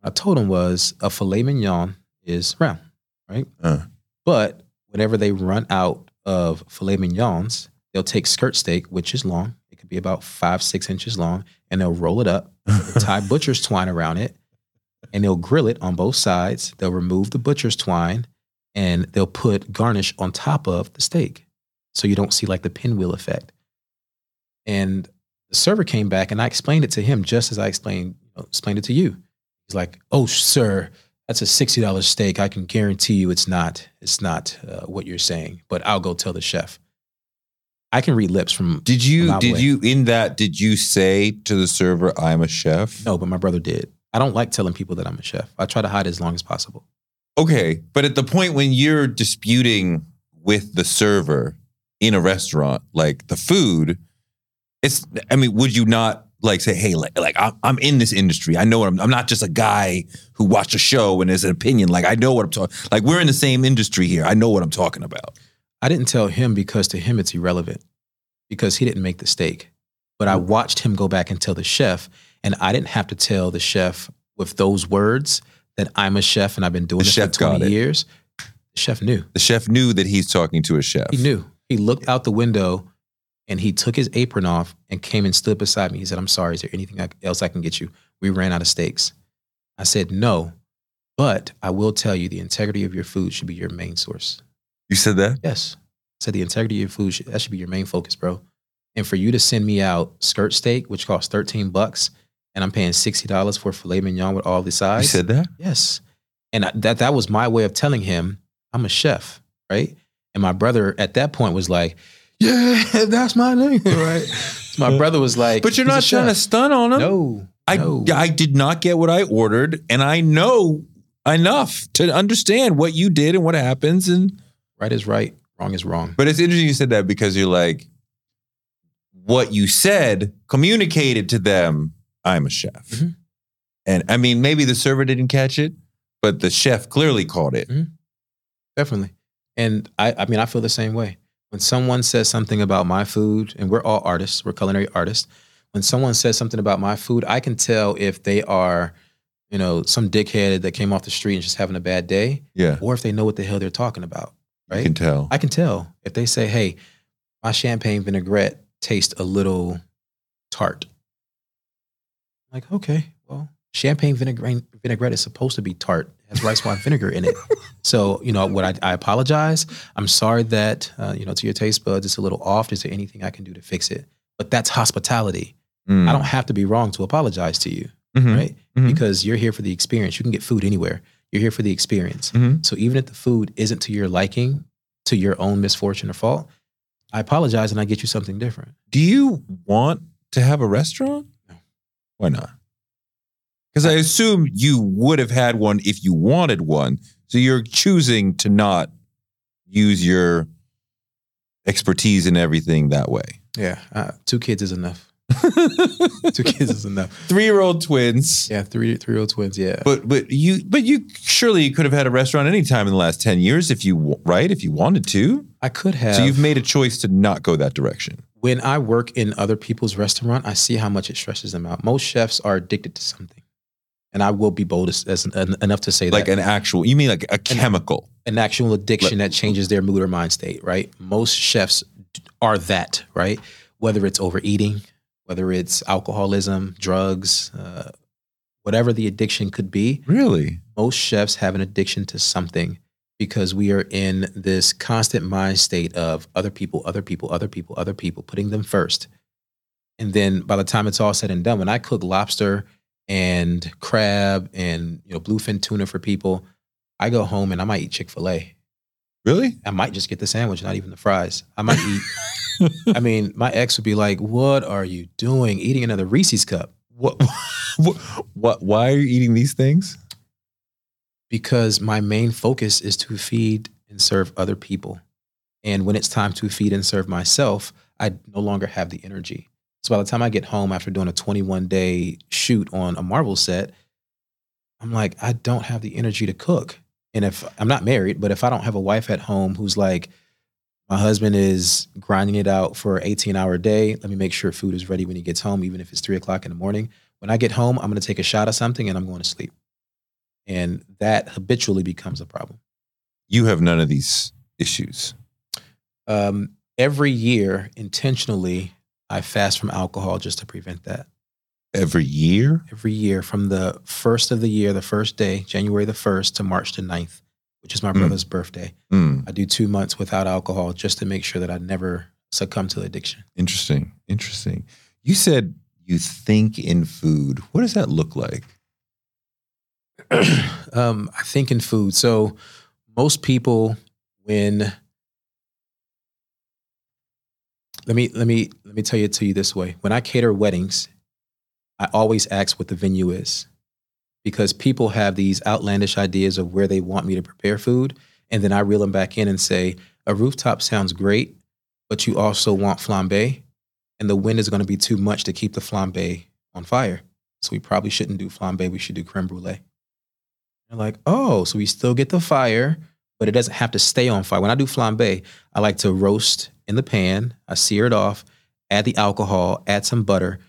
What I told him was a filet mignon is round, right? Uh. But whenever they run out of filet mignons, they'll take skirt steak, which is long. It could be about five, six inches long, and they'll roll it up, tie butcher's twine around it, and they'll grill it on both sides. They'll remove the butcher's twine and they'll put garnish on top of the steak so you don't see like the pinwheel effect. And the server came back and I explained it to him just as I explained explained it to you. He's like, "Oh, sir, that's a sixty dollars steak. I can guarantee you it's not. It's not uh, what you're saying. But I'll go tell the chef." I can read lips from. Did you mile did away. you in that did you say to the server I'm a chef? No, but my brother did. I don't like telling people that I'm a chef. I try to hide as long as possible. Okay, but at the point when you're disputing with the server in a restaurant, like the food, it's. I mean, would you not like say, "Hey, like, like I'm, I'm in this industry. I know what I'm. I'm not just a guy who watched a show and has an opinion. Like I know what I'm talking. Like we're in the same industry here. I know what I'm talking about." I didn't tell him because to him it's irrelevant because he didn't make the steak. But I watched him go back and tell the chef, and I didn't have to tell the chef with those words that I'm a chef and I've been doing The this for got 20 years. The chef knew. The chef knew that he's talking to a chef. He knew. He looked out the window and he took his apron off and came and stood beside me. He said, I'm sorry. Is there anything else I can get you? We ran out of steaks. I said, No, but I will tell you the integrity of your food should be your main source. You said that? Yes. I said, The integrity of your food, should, that should be your main focus, bro. And for you to send me out skirt steak, which costs 13 bucks, and I'm paying $60 for filet mignon with all the sides. You said that? Yes. And I- that that was my way of telling him I'm a chef, right? And my brother at that point was like, "Yeah, that's my name, right?" So my brother was like, But you're not trying to stun on him. No, I no. I did not get what I ordered, and I know enough to understand what you did and what happens. And right is right, wrong is wrong. but it's interesting you said that because you're like, what you said communicated to them. I'm a chef, Mhm. and I mean maybe the server didn't catch it, but the chef clearly caught it. Definitely. And I, I mean, I feel the same way. When someone says something about my food, and we're all artists, we're culinary artists. When someone says something about my food, I can tell if they are, you know, some dickhead that came off the street and just having a bad day, Yeah, or if they know what the hell they're talking about. you Right? can tell. I can tell if they say, "Hey, my champagne vinaigrette tastes a little tart." I'm like, okay, well, champagne vinaigrette vinaigrette is supposed to be tart. It has rice wine vinegar in it. So, you know, what I, I apologize. I'm sorry that uh, you know to your taste buds it's a little off. Is there anything I can do to fix it? But that's hospitality. Mm. I don't have to be wrong to apologize to you, Mhm. right? Mhm. Because you're here for the experience. You can get food anywhere. You're here for the experience. Mhm. So even if the food isn't to your liking, to your own misfortune or fault, I apologize and I get you something different. Do you want to have a restaurant? No. Why not? Because I assume you would have had one if you wanted one. So you're choosing to not use your expertise in everything that way. Yeah, uh, two kids is enough. two kids is enough. Three year old twins. Yeah, three three year old twins. Yeah, But but you but you surely you could have had a restaurant anytime in the last ten years if you right if you wanted to. I could have. So you've made a choice to not go that direction. when I work in other people's restaurant, I see how much it stresses them out. Most chefs are addicted to something, and I will be bold as, as en- enough to say that Like that an actual you mean like a chemical. an actual addiction that changes their mood or mind state, right? Most chefs are that, right? Whether it's overeating, whether it's alcoholism, drugs, uh, whatever the addiction could be, Really? most chefs have an addiction to something because we are in this constant mind state of other people, other people, other people, other people, putting them first. And then by the time it's all said and done, when I cook lobster and crab and you know bluefin tuna for people, I go home and I might eat Chick Fil A. Really? I might just get the sandwich, not even the fries. I might eat. I mean, my ex would be like, "What are you doing? Eating another Reese's cup?" What, what, what? Why are you eating these things? because my main focus is to feed and serve other people. And when it's time to feed and serve myself, I no longer have the energy. So by the time I get home after doing a 21 day shoot on a Marvel set, I'm like, I don't have the energy to cook. And if I'm not married, but if I don't have a wife at home who's like, my husband is grinding it out for an 18 hour day, let me make sure food is ready when he gets home, even if it's three o'clock in the morning. When I get home, I'm going to take a shot of something and I'm going to sleep and that habitually becomes a problem. You have none of these issues. Um, every year, intentionally, I fast from alcohol just to prevent that. Every year? Every year, from the first of the year, the first day, January the 1st to March the 9th, which is my Mm. brother's birthday, Mm, I do two months without alcohol just to make sure that I never succumb to addiction. interesting. Interesting. You said you think in food. What does that look like? um, I think in food. So most people, when let me let me let me tell you to you this way: when I cater weddings, I always ask what the venue is, because people have these outlandish ideas of where they want me to prepare food, and then I reel them back in and say a rooftop sounds great, but you also want flambe, and the wind is going to be too much to keep the flambe on fire. So we probably shouldn't do flambe. We should do creme brulee. They're like, oh, so we still get the fire, but it doesn't have to stay on fire. When I do flambe, I like to roast in the pan. I sear it off, add the alcohol, add some butter,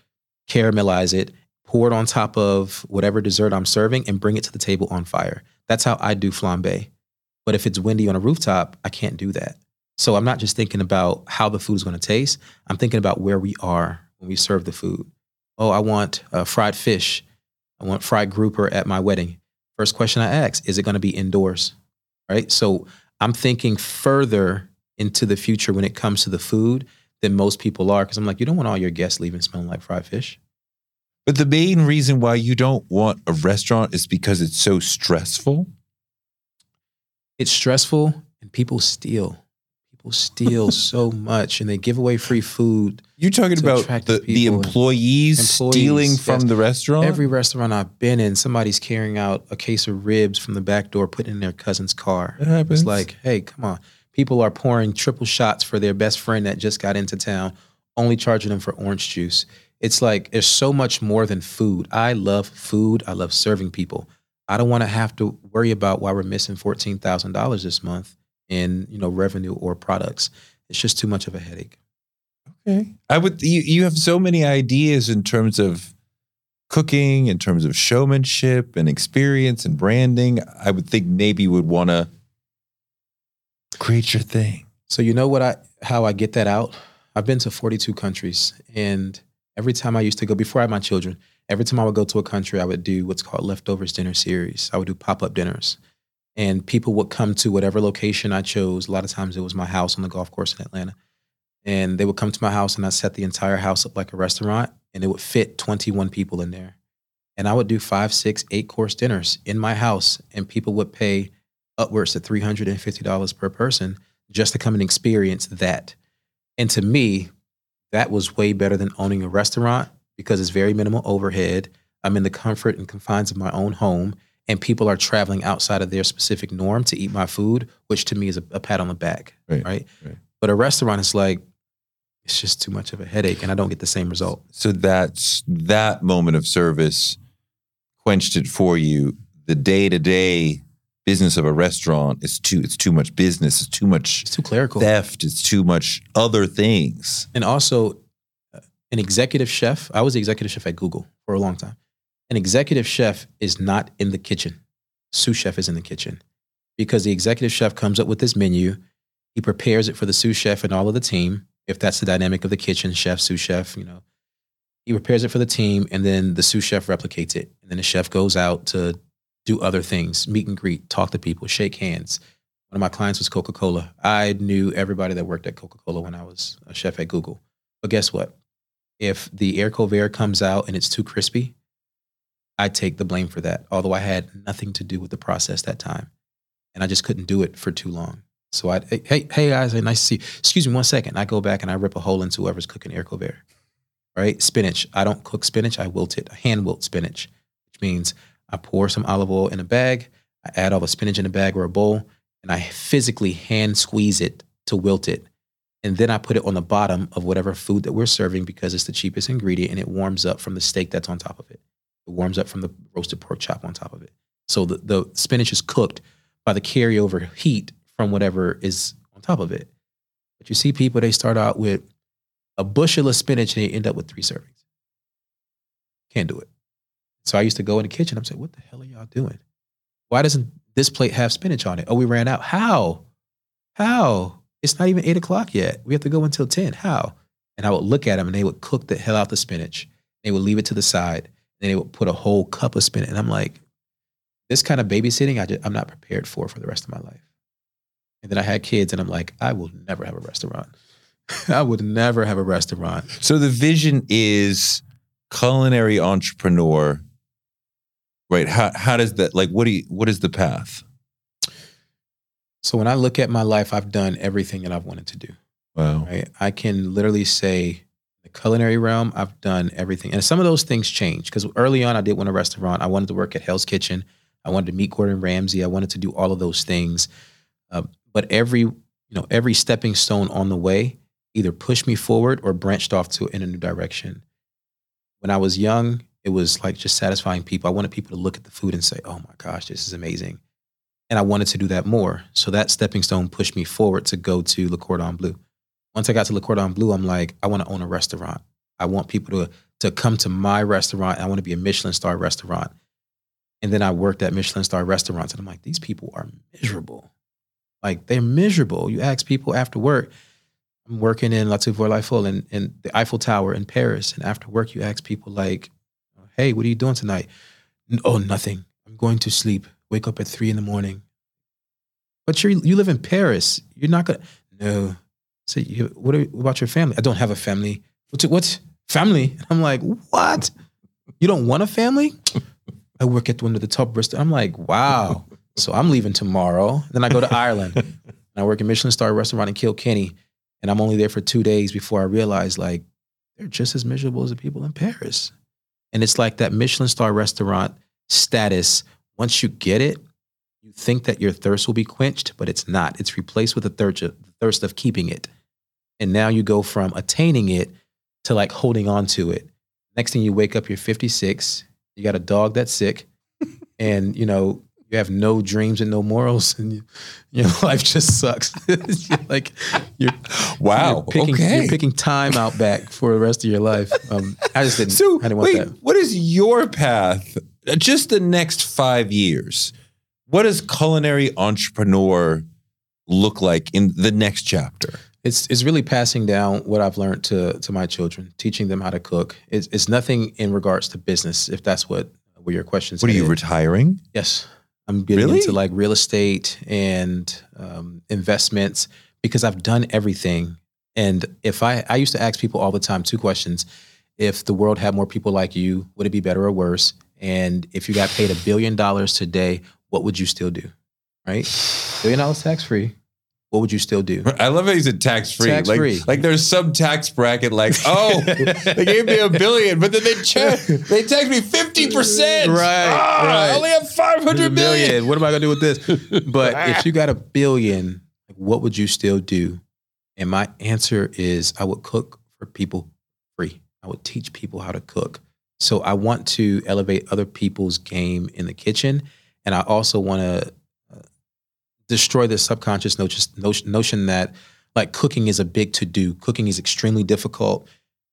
caramelize it, pour it on top of whatever dessert I'm serving, and bring it to the table on fire. That's how I do flambe. But if it's windy on a rooftop, I can't do that. So I'm not just thinking about how the food is going to taste. I'm thinking about where we are when we serve the food. Oh, I want uh, fried fish. I want fried grouper at my wedding. First question I ask is it going to be indoors? Right. So I'm thinking further into the future when it comes to the food than most people are because I'm like, you don't want all your guests leaving smelling like fried fish. But the main reason why you don't want a restaurant is because it's so stressful. It's stressful and people steal. People steal so much and they give away free food. You're talking about the, the employees, Employees, stealing from yes. the restaurant. Every restaurant I've been in, somebody's carrying out a case of ribs from the back door, putting in their cousin's car. It happens. It's like, hey, come on. People are pouring triple shots for their best friend that just got into town, only charging them for orange juice. It's like there's so much more than food. I love food. I love serving people. I don't want to have to worry about why we're missing fourteen thousand dollars this month in you know revenue or products. It's just too much of a headache. Okay. I would you, you have so many ideas in terms of cooking, in terms of showmanship and experience and branding. I would think maybe you would want to create your thing. So you know what I how I get that out? I've been to 42 countries and every time I used to go before I had my children, every time I would go to a country, I would do what's called leftovers dinner series. I would do pop-up dinners. And people would come to whatever location I chose. A lot of times it was my house on the golf course in Atlanta. And they would come to my house and I set the entire house up like a restaurant and it would fit 21 people in there. And I would do five, six, eight course dinners in my house and people would pay upwards to $350 per person just to come and experience that. And to me, that was way better than owning a restaurant because it's very minimal overhead. I'm in the comfort and confines of my own home, and people are traveling outside of their specific norm to eat my food, which to me is a, a pat on the back, Right, right? right. But a restaurant is like, it's just too much of a headache, and I don't get the same result. So that's that moment of service quenched it for you. The day to day business of a restaurant is too it's too much business, it's too much It's too clerical. theft, it's too much other things. and also uh, an executive chef. I was the executive chef at Google for a long time. An executive chef is not in the kitchen. Sous chef is in the kitchen because the executive chef comes up with this menu. He prepares it for the sous chef and all of the team. If that's the dynamic of the kitchen, chef, sous chef, you know, he prepares it for the team, and then the sous chef replicates it, and then the chef goes out to do other things, meet and greet, talk to people, shake hands. One of my clients was Coca Cola. I knew everybody that worked at Coca Cola when I was a chef at Google. But guess what? If the haricot vert comes out and it's too crispy, I take the blame for that. Although I had nothing to do with the process that time, and I just couldn't do it for too long. So I, hey, hey, guys, nice to see. You. Excuse me one second. I go back and I rip a hole into whoever's cooking haricot vert. Right? Spinach. I don't cook spinach. I wilt it. I hand wilt spinach, which means I pour some olive oil in a bag. I add all the spinach in a bag or a bowl, and I physically hand squeeze it to wilt it. And then I put it on the bottom of whatever food that we're serving because it's the cheapest ingredient and it warms up from the steak that's on top of it. It warms up from the roasted pork chop on top of it. So the, the spinach is cooked by the carryover heat from whatever is on top of it. But you see people, they start out with a bushel of spinach and they end up with three servings. Can't do it. So I used to go in the kitchen. I'm saying, what the hell are y'all doing? Why doesn't this plate have spinach on it? Oh, we ran out. How? How? It's not even eight o'clock yet. We have to go until 10. How? And I would look at them and they would cook the hell out the spinach. They would leave it to the side. And they would put a whole cup of spinach. And I'm like, this kind of babysitting, I just, I'm not prepared for for the rest of my life. And then I had kids and I'm like, I will never have a restaurant. I would never have a restaurant. So the vision is culinary entrepreneur. Right. How how does that like what do you what is the path? So when I look at my life, I've done everything that I've wanted to do. Wow. Right? I can literally say culinary realm, I've done everything. And some of those things change because early on I did want a restaurant. I wanted to work at Hell's Kitchen. I wanted to meet Gordon Ramsay. I wanted to do all of those things. Uh, but every, you know, every stepping stone on the way either pushed me forward or branched off to in a new direction. When I was young, it was like just satisfying people. I wanted people to look at the food and say, "Oh my gosh, this is amazing." And I wanted to do that more. So that stepping stone pushed me forward to go to Le Cordon Bleu. Once I got to Le Cordon Bleu, I'm like, I want to own a restaurant. I want people to to come to my restaurant. I want to be a Michelin star restaurant. And then I worked at Michelin star restaurants and I'm like, these people are miserable. Like they're miserable. You ask people after work, I'm working in La Tour l'Eiffel and, in the Eiffel Tower in Paris. And after work, you ask people like, hey, what are you doing tonight? Oh, nothing. I'm going to sleep. Wake up at three in the morning. But you you live in Paris. You're not gonna. No. So you, what, are, what about your family? I don't have a family. What's what's family? I'm like, what? You don't want a family? I work at one of the top restaurants. I'm like, wow. So I'm leaving tomorrow. Then I go to Ireland. and I work at Michelin star restaurant in Kilkenny, and I'm only there for two days before I realize like they're just as miserable as the people in Paris. And it's like that Michelin star restaurant status. Once you get it, you think that your thirst will be quenched, but it's not. It's replaced with a thirst thirst of keeping it. And now you go from attaining it to like holding on to it. Next thing you wake up, you're 56. You got a dog that's sick, and you know you have no dreams and no morals, and you, your life just sucks. You're like you're Wow. you're picking, okay. you're picking time out back for the rest of your life. Um, I just didn't. So I didn't want wait, that. what is your path? Uh, Just the next five years. What does culinary entrepreneur look like in the next chapter? It's it's really passing down what I've learned to to my children, teaching them how to cook. It's, it's nothing in regards to business, if that's what were your questions. What are you retiring? Yes, I'm getting Really? into like real estate and um, investments because I've done everything. And if I I used to ask people all the time two questions: If the world had more people like you, would it be better or worse? And if you got paid a billion dollars today, what would you still do? Right, billion dollars tax free. What would you still do? I love how you said tax free. Like, Tax-free. like there's some tax bracket. Like, oh, they gave me a billion, but then they cha- they taxed me fifty percent. Right, ah, I right. only have five hundred million. What am I gonna do with this? But if you got a billion, what would you still do? And my answer is I would cook for people free. I would teach people how to cook. So I want to elevate other people's game in the kitchen. And I also want to destroy the subconscious notion, notion, notion that like cooking is a big to do. Cooking is extremely difficult.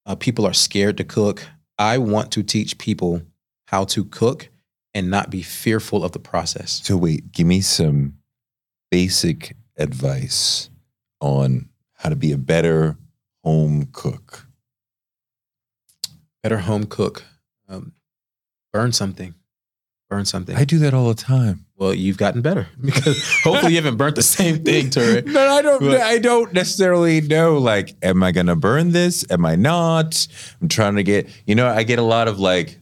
Uh, people are scared to cook. I want to teach people how to cook and not be fearful of the process. So wait, give me some basic advice on how to be a better home cook. Better home cook. Um, burn something. Burn something. I do that all the time. Well, you've gotten better because hopefully you haven't burnt the same thing, Touré. No, I don't. But- I don't necessarily know. Like, am I gonna burn this? Am I not? I'm trying to get. You know, I get a lot of like.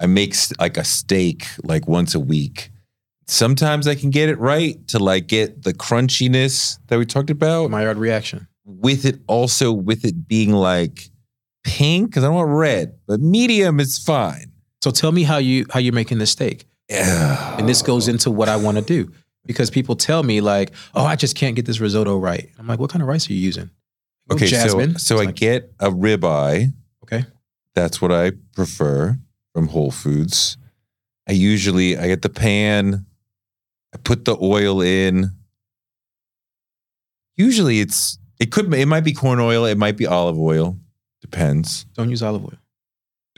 I make like a steak like once a week. Sometimes I can get it right to like get the crunchiness that we talked about. My Maillard reaction. with it also with it being like pink because I don't want red, but medium is fine. So tell me how you how you're making the steak. Yeah. And this goes into what I want to do because people tell me like, "Oh, I just can't get this risotto right." I'm like, "What kind of rice are you using?" Okay, jasmine. so so I get a ribeye. okay. That's what I prefer from Whole Foods. I usually I get the pan, I put the oil in. Usually it's it could it might be corn oil, it might be olive oil. Depends. Don't use olive oil.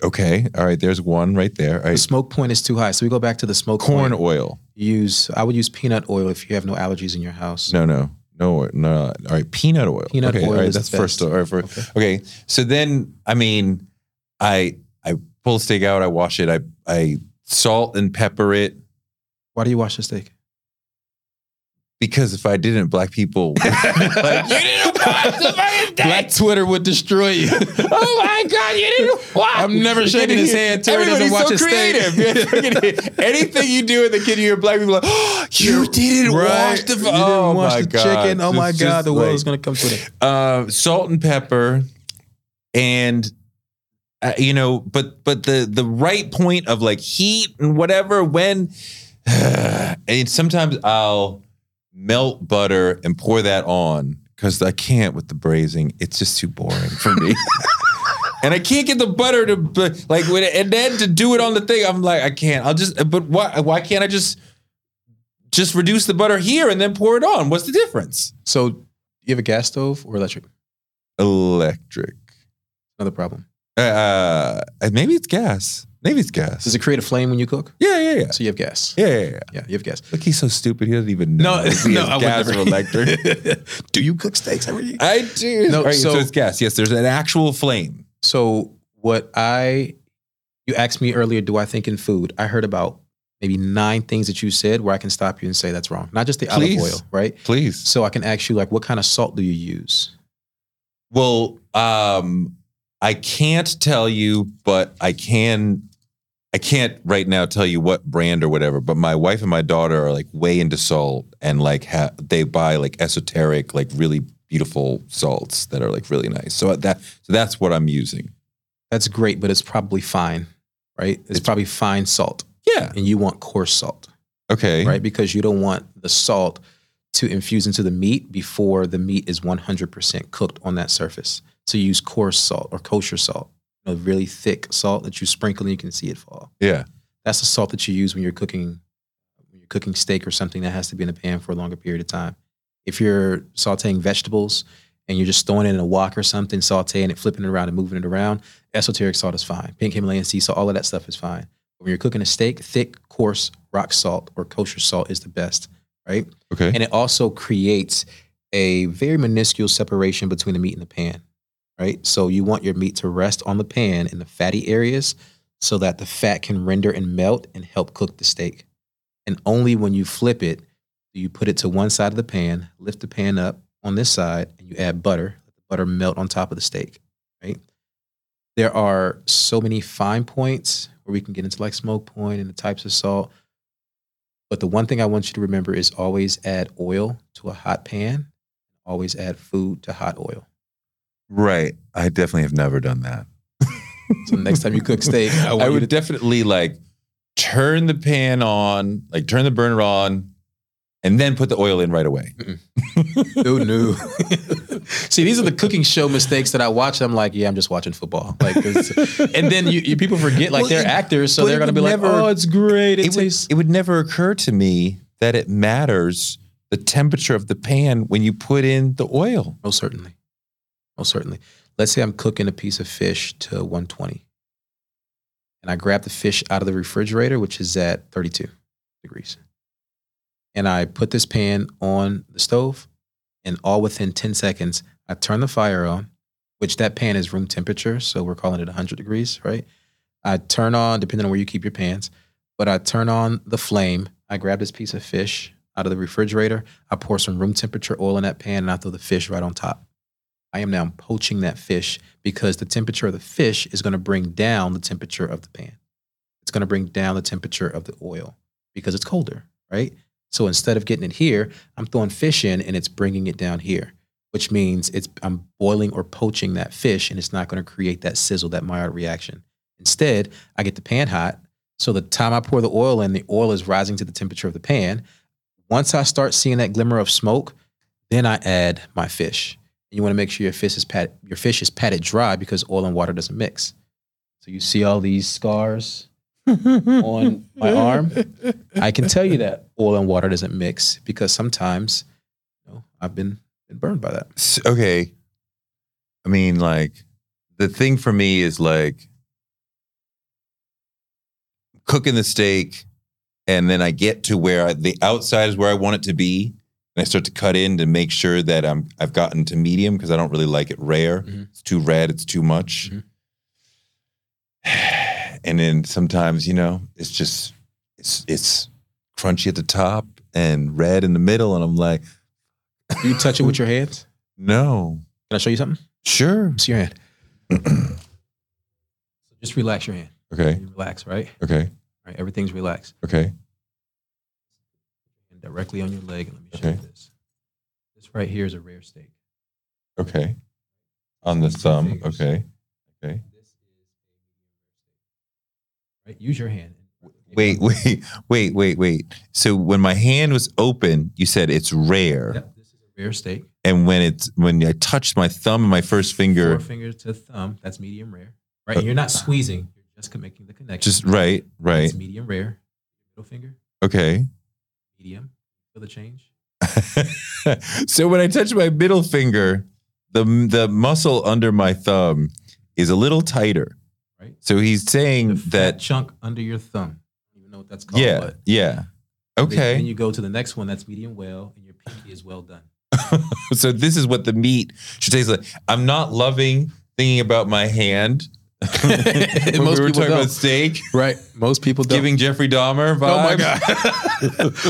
Okay. All right, there's one right there. All The smoke point is too high. So we go back to the smoke Corn point. oil. Use I would use peanut oil if you have no allergies in your house. No, no, no, no. All right, peanut oil. Peanut okay, oil All right, that's the first. All right, for, Okay. okay. So then, I mean, I I pull the steak out. I wash it. I I salt and pepper it Why do you wash the steak? Because if I didn't, black people like you didn't wash the fucking Black Twitter would destroy you. Oh my god, you didn't wash. I'm never shaking his hand. Terry doesn't watch so his creative. Freaking- Anything you do in the kitchen, you're black people like, oh, you didn't wash the. You didn't oh my the god. chicken. Oh my It's god, the like- world's gonna come to end. uh, salt and pepper, and uh, you know, but but the the right point of like heat and whatever when, and sometimes I'll melt butter and pour that on because I can't with the braising. It's just too boring for me. And I can't get the butter to like when it, and then to do it on the thing. I'm like I can't. I'll just. But why? Why can't I just just reduce the butter here and then pour it on? What's the difference? So you have a gas stove or electric? Electric. Another problem. Uh, uh, maybe it's gas. Maybe it's gas. Does it create a flame when you cook? yeah, yeah, yeah. So you have gas. Yeah, yeah, yeah. Yeah, you have gas. Look, he's so stupid. He doesn't even know. No, if he no, has I would gas never. or electric. Do you cook steaks every year? I do. No, right, so, so- it's gas. Yes, there's an actual flame. So what I you asked me earlier, do I think in food? I heard about maybe nine things that you said where I can stop you and say that's wrong. Not just the Please. olive oil, right? Please. So I can ask you like what kind of salt do you use? Well, um, I can't tell you, but I can. I can't right now tell you what brand or whatever. But my wife and my daughter are like way into salt, and like ha- they buy like esoteric, like really beautiful salts that are like really nice. So that so that's what I'm using. That's great, but it's probably fine, right? It's, probably fine salt. Yeah. And you want coarse salt, Okay. right? Because you don't want the salt to infuse into the meat before the meat is 100% cooked on that surface. So you use coarse salt or kosher salt, you know, really thick salt that you sprinkle and you can see it fall. Yeah. That's the salt that you use when you're cooking when you're cooking steak or something that has to be in the pan for a longer period of time. If you're sauteing vegetables and you're just throwing it in a wok or something, sauteing it, flipping it around and moving it around, esoteric salt is fine. Pink Himalayan sea salt, all of that stuff is fine. But when you're cooking a steak, thick, coarse rock salt or kosher salt is the best, right? Okay. And it also creates a very minuscule separation between the meat and the pan, right? So you want your meat to rest on the pan in the fatty areas so that the fat can render and melt and help cook the steak. And only when you flip it do you put it to one side of the pan, lift the pan up on this side, and you add butter, let the butter melt on top of the steak, right? There are so many fine points where we can get into like smoke point and the types of salt. But the one thing I want you to remember is always add oil to a hot pan, always add food to hot oil. Right. I definitely have never done that. So next time you cook steak, I, I would to definitely like turn the pan on, like turn the burner on, and then put the oil in right away. no, no. See, these are the cooking show mistakes that I watch. I'm like, yeah, I'm just watching football. Like, and then you, you people forget like Well, they're it- actors, so they're gonna be would like, oh, it's great. It, It would, it would never occur to me that it matters the temperature of the pan when you put in the oil. Oh, certainly, most certainly. Let's say I'm cooking a piece of fish to 120, and I grab the fish out of the refrigerator, which is at 32 degrees, and I put this pan on the stove, and all within 10 seconds, I turn the fire on, which that pan is room temperature, so we're calling it 100 degrees, right? I turn on, depending on where you keep your pans, but I turn on the flame. I grab this piece of fish out of the refrigerator. I pour some room temperature oil in that pan, and I throw the fish right on top. I am now poaching that fish because the temperature of the fish is going to bring down the temperature of the pan. It's going to bring down the temperature of the oil because it's colder, right? So instead of getting it here, I'm throwing fish in and it's bringing it down here, which means it's I'm boiling or poaching that fish and it's not going to create that sizzle, that Maillard reaction. Instead, I get the pan hot. So the time I pour the oil in, the oil is rising to the temperature of the pan. Once I start seeing that glimmer of smoke, then I add my fish. And you want to make sure your fish is pat your fish is patted dry because oil and water doesn't mix. So you see all these scars on my arm. I can tell you that oil and water doesn't mix because sometimes, you know, I've been been burned by that. S- okay. I mean, like, the thing for me is like cooking the steak, and then I get to where I, the outside is where I want it to be, and I start to cut in to make sure that I'm I've gotten to medium because I don't really like it rare. Mhm. It's too red. It's too much. Mhm. And then sometimes, you know, it's just it's it's crunchy at the top and red in the middle, and I'm like, Do you touch it with your hands? no, Can I show you something? sure, See your hand. so just relax your hand. okay, Relax, right? okay, Right. Everything's relaxed. okay. Directly on your leg. And let me show Okay. you this. This right here is a rare steak. Okay. On the thumb. Okay. Okay. This is right. Use your hand. Wait, wait, wait, wait, wait. So when my hand was open, you said it's rare. Yep, this is a rare steak. And when it's when I touched my thumb and my first finger, Four fingers to thumb. That's medium rare. Right. And you're not squeezing. You're just making the connection. just right, right. It's medium rare. Middle finger. Okay. Medium. Feel the change. so when I touch my middle finger, the the muscle under my thumb is a little tighter. Right. So he's saying that chunk under your thumb. I don't even know what that's called. yeah, but yeah. then- Then you go to the next one that's medium well, and your pinky is well done. so this is what the meat should taste like. I'm not loving thinking about my hand. When Most we were people talking don't. about steak, Right. Most people don't. giving Jeffrey Dahmer vibes. Oh my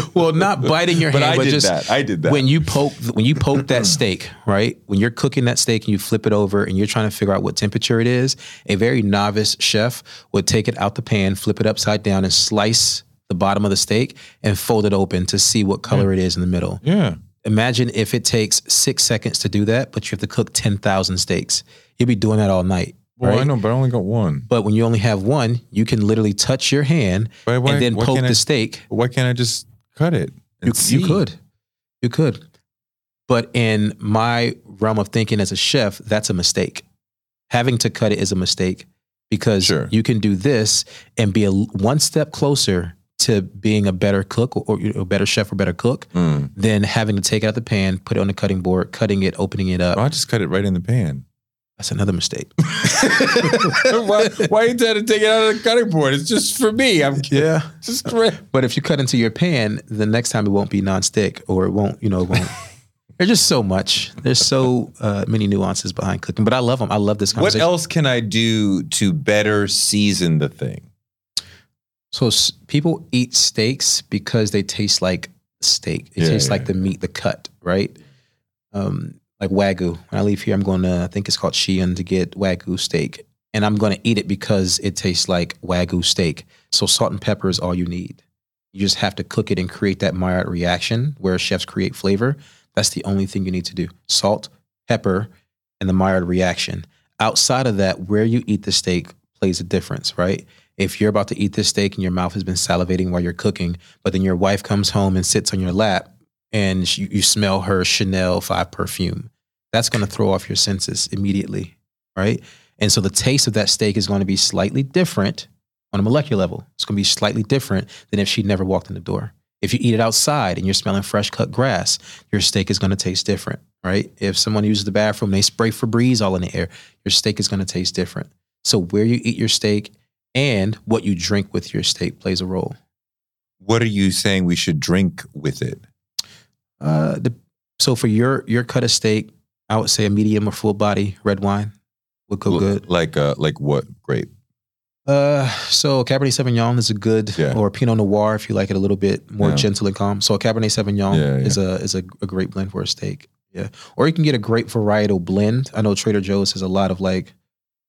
god. well, not biting your But hand, I but did just that. I did that. when you poke when you poke that steak, right? When you're cooking that steak and you flip it over and you're trying to figure out what temperature it is, a very novice chef would take it out the pan, flip it upside down, and slice the bottom of the steak and fold it open to see what color it is in the middle. yeah. Imagine if it takes six seconds to do that, but you have to cook ten thousand steaks. You'll be doing that all night. Well, right? I know, but I only got one. But when you only have one, you can literally touch your hand Why- and then poke the I- steak. Why can't I just cut it? You, you could. You could. But in my realm of thinking as a chef, that's a mistake. Having to cut it is a mistake because Sure. you can do this and be a one step closer to being a better cook or, or a better chef or better cook Mm. than having to take out the pan, put it on the cutting board, cutting it, opening it up. I just cut it right in the pan. That's another mistake. why, why you trying to take it out of the cutting board? It's just for me. I'm Yeah. just. But if you cut into your pan, the next time it won't be nonstick or it won't, you know, it won't. There's just so much. There's so uh, many nuances behind cooking, but I love them. I love this What conversation. else can I do to better season the thing? So s- people eat steaks because they taste like steak. It Yeah, tastes yeah. like the meat, the cut, right? Um, like wagyu. When I leave here, I'm going to I think it's called Shein to get wagyu steak, and I'm going to eat it because it tastes like wagyu steak. So salt and pepper is all you need. You just have to cook it and create that Maillard reaction where chefs create flavor. That's the only thing you need to do: salt, pepper, and the Maillard reaction. Outside of that, where you eat the steak plays a difference, right? If you're about to eat this steak and your mouth has been salivating while you're cooking, but then your wife comes home and sits on your lap and sh- you smell her Chanel 5 perfume, that's going to throw off your senses immediately, right? And so the taste of that steak is going to be slightly different on a molecular level. It's going to be slightly different than if she'd never walked in the door. If you eat it outside and you're smelling fresh cut grass, your steak is going to taste different, right? If someone uses the bathroom, they spray Febreze all in the air, your steak is going to taste different. So where you eat your steak and what you drink with your steak plays a role. What are you saying we should drink with it? Uh, the, so for your your cut of steak, I would say a medium or full body red wine would go good. Like uh, like what grape? Uh, so Cabernet Sauvignon is a good, Yeah. or Pinot Noir if you like it a little bit more Yeah. gentle and calm. So a Cabernet Sauvignon yeah. is a is a, a great blend for a steak. Yeah, or you can get a great varietal blend. I know Trader Joe's has a lot of like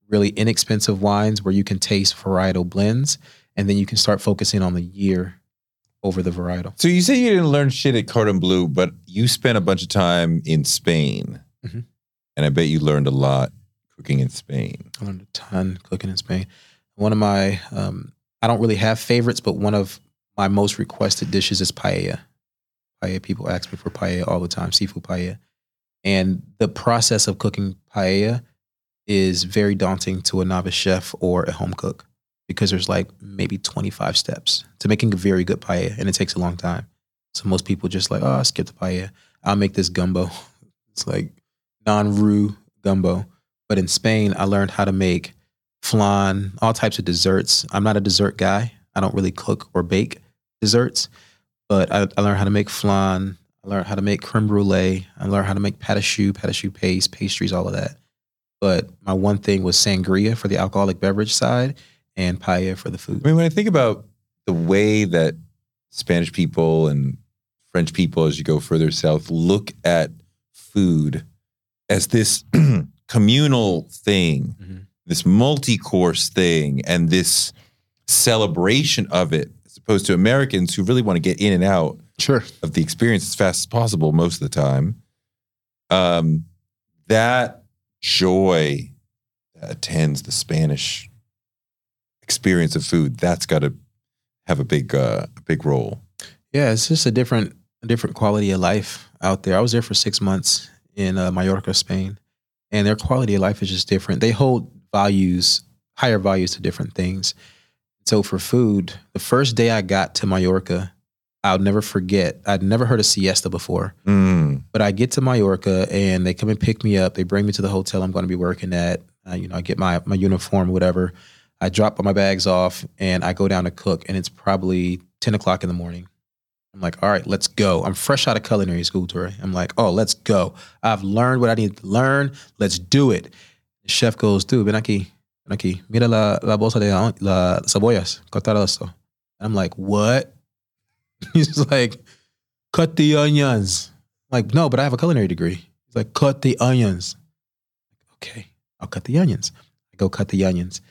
really inexpensive wines where you can taste varietal blends, and then you can start focusing on the year over the varietal. So you say you didn't learn shit at Cordon Bleu, but you spent a bunch of time in Spain, Mhm. and I bet you learned a lot cooking in Spain. I learned a ton cooking in Spain. One of my, um, I don't really have favorites, but one of my most requested dishes is paella. Paella, people ask me for paella all the time, seafood paella. And the process of cooking paella is very daunting to a novice chef or a home cook because there's like maybe 25 steps to making a very good paella, and it takes a long time. So most people just like, oh, I'll skip the paella. I'll make this gumbo. It's like non-roux gumbo. But in Spain, I learned how to make flan, all types of desserts. I'm not a dessert guy. I don't really cook or bake desserts, but I, I learned how to make flan. I learned how to make creme brulee. I learned how to make pâte à choux, pâte choux paste, pastries, all of that. But my one thing was sangria for the alcoholic beverage side and paella for the food. I mean, when I think about the way that Spanish people and French people, as you go further south, look at food as this communal thing, Mhm. this multi course thing, and this celebration of it, as opposed to Americans who really want to get in and out Sure. of the experience as fast as possible most of the time. Um, that joy that attends the Spanish experience of food, that's got to have a big, uh, a big role. Yeah, it's just a different, a different quality of life out there. I was there for six months in uh, Mallorca, Spain, and their quality of life is just different. They hold values, higher values to different things. So for food, the first day I got to Mallorca, I'll never forget. I'd never heard of siesta before, Mm. but I get to Mallorca and they come and pick me up. They bring me to the hotel I'm going to be working at. Uh, you know, I get my my uniform, whatever. I drop my bags off, and I go down to cook, and it's probably ten o'clock in the morning. I'm like, all right, let's go. I'm fresh out of culinary school, Touré. I'm like, oh, let's go. I've learned what I need to learn. Let's do it. The chef goes, dude, ven aquí, ven aquí. Mira la, la bolsa de la cebollas. Cortar. I'm like, what? He's like, cut the onions. I'm like, no, but I have a culinary degree. He's like, cut the onions. Okay, I'll cut the onions. I go cut the onions.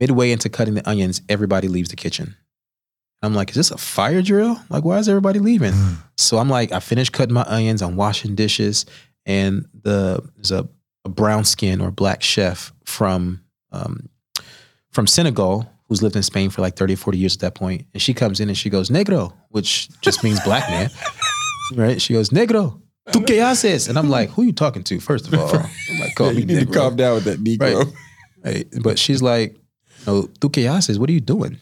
Midway into cutting the onions, everybody leaves the kitchen. I'm like, is this a fire drill? Like, why is everybody leaving? so I'm like, I finished cutting my onions, I'm washing dishes, and the there's a, a brown skin or black chef from um, from Senegal who's lived in Spain for like 30 or 40 years at that point. And she comes in and she goes, Negro, which just means black man. Right? She goes, Negro, tu qué haces? And I'm like, who are you talking to, first of all? I'm like, call Yeah, me you need to calm down with that Negro. Right. Right. But she's like, no, tu qué haces? What are you doing?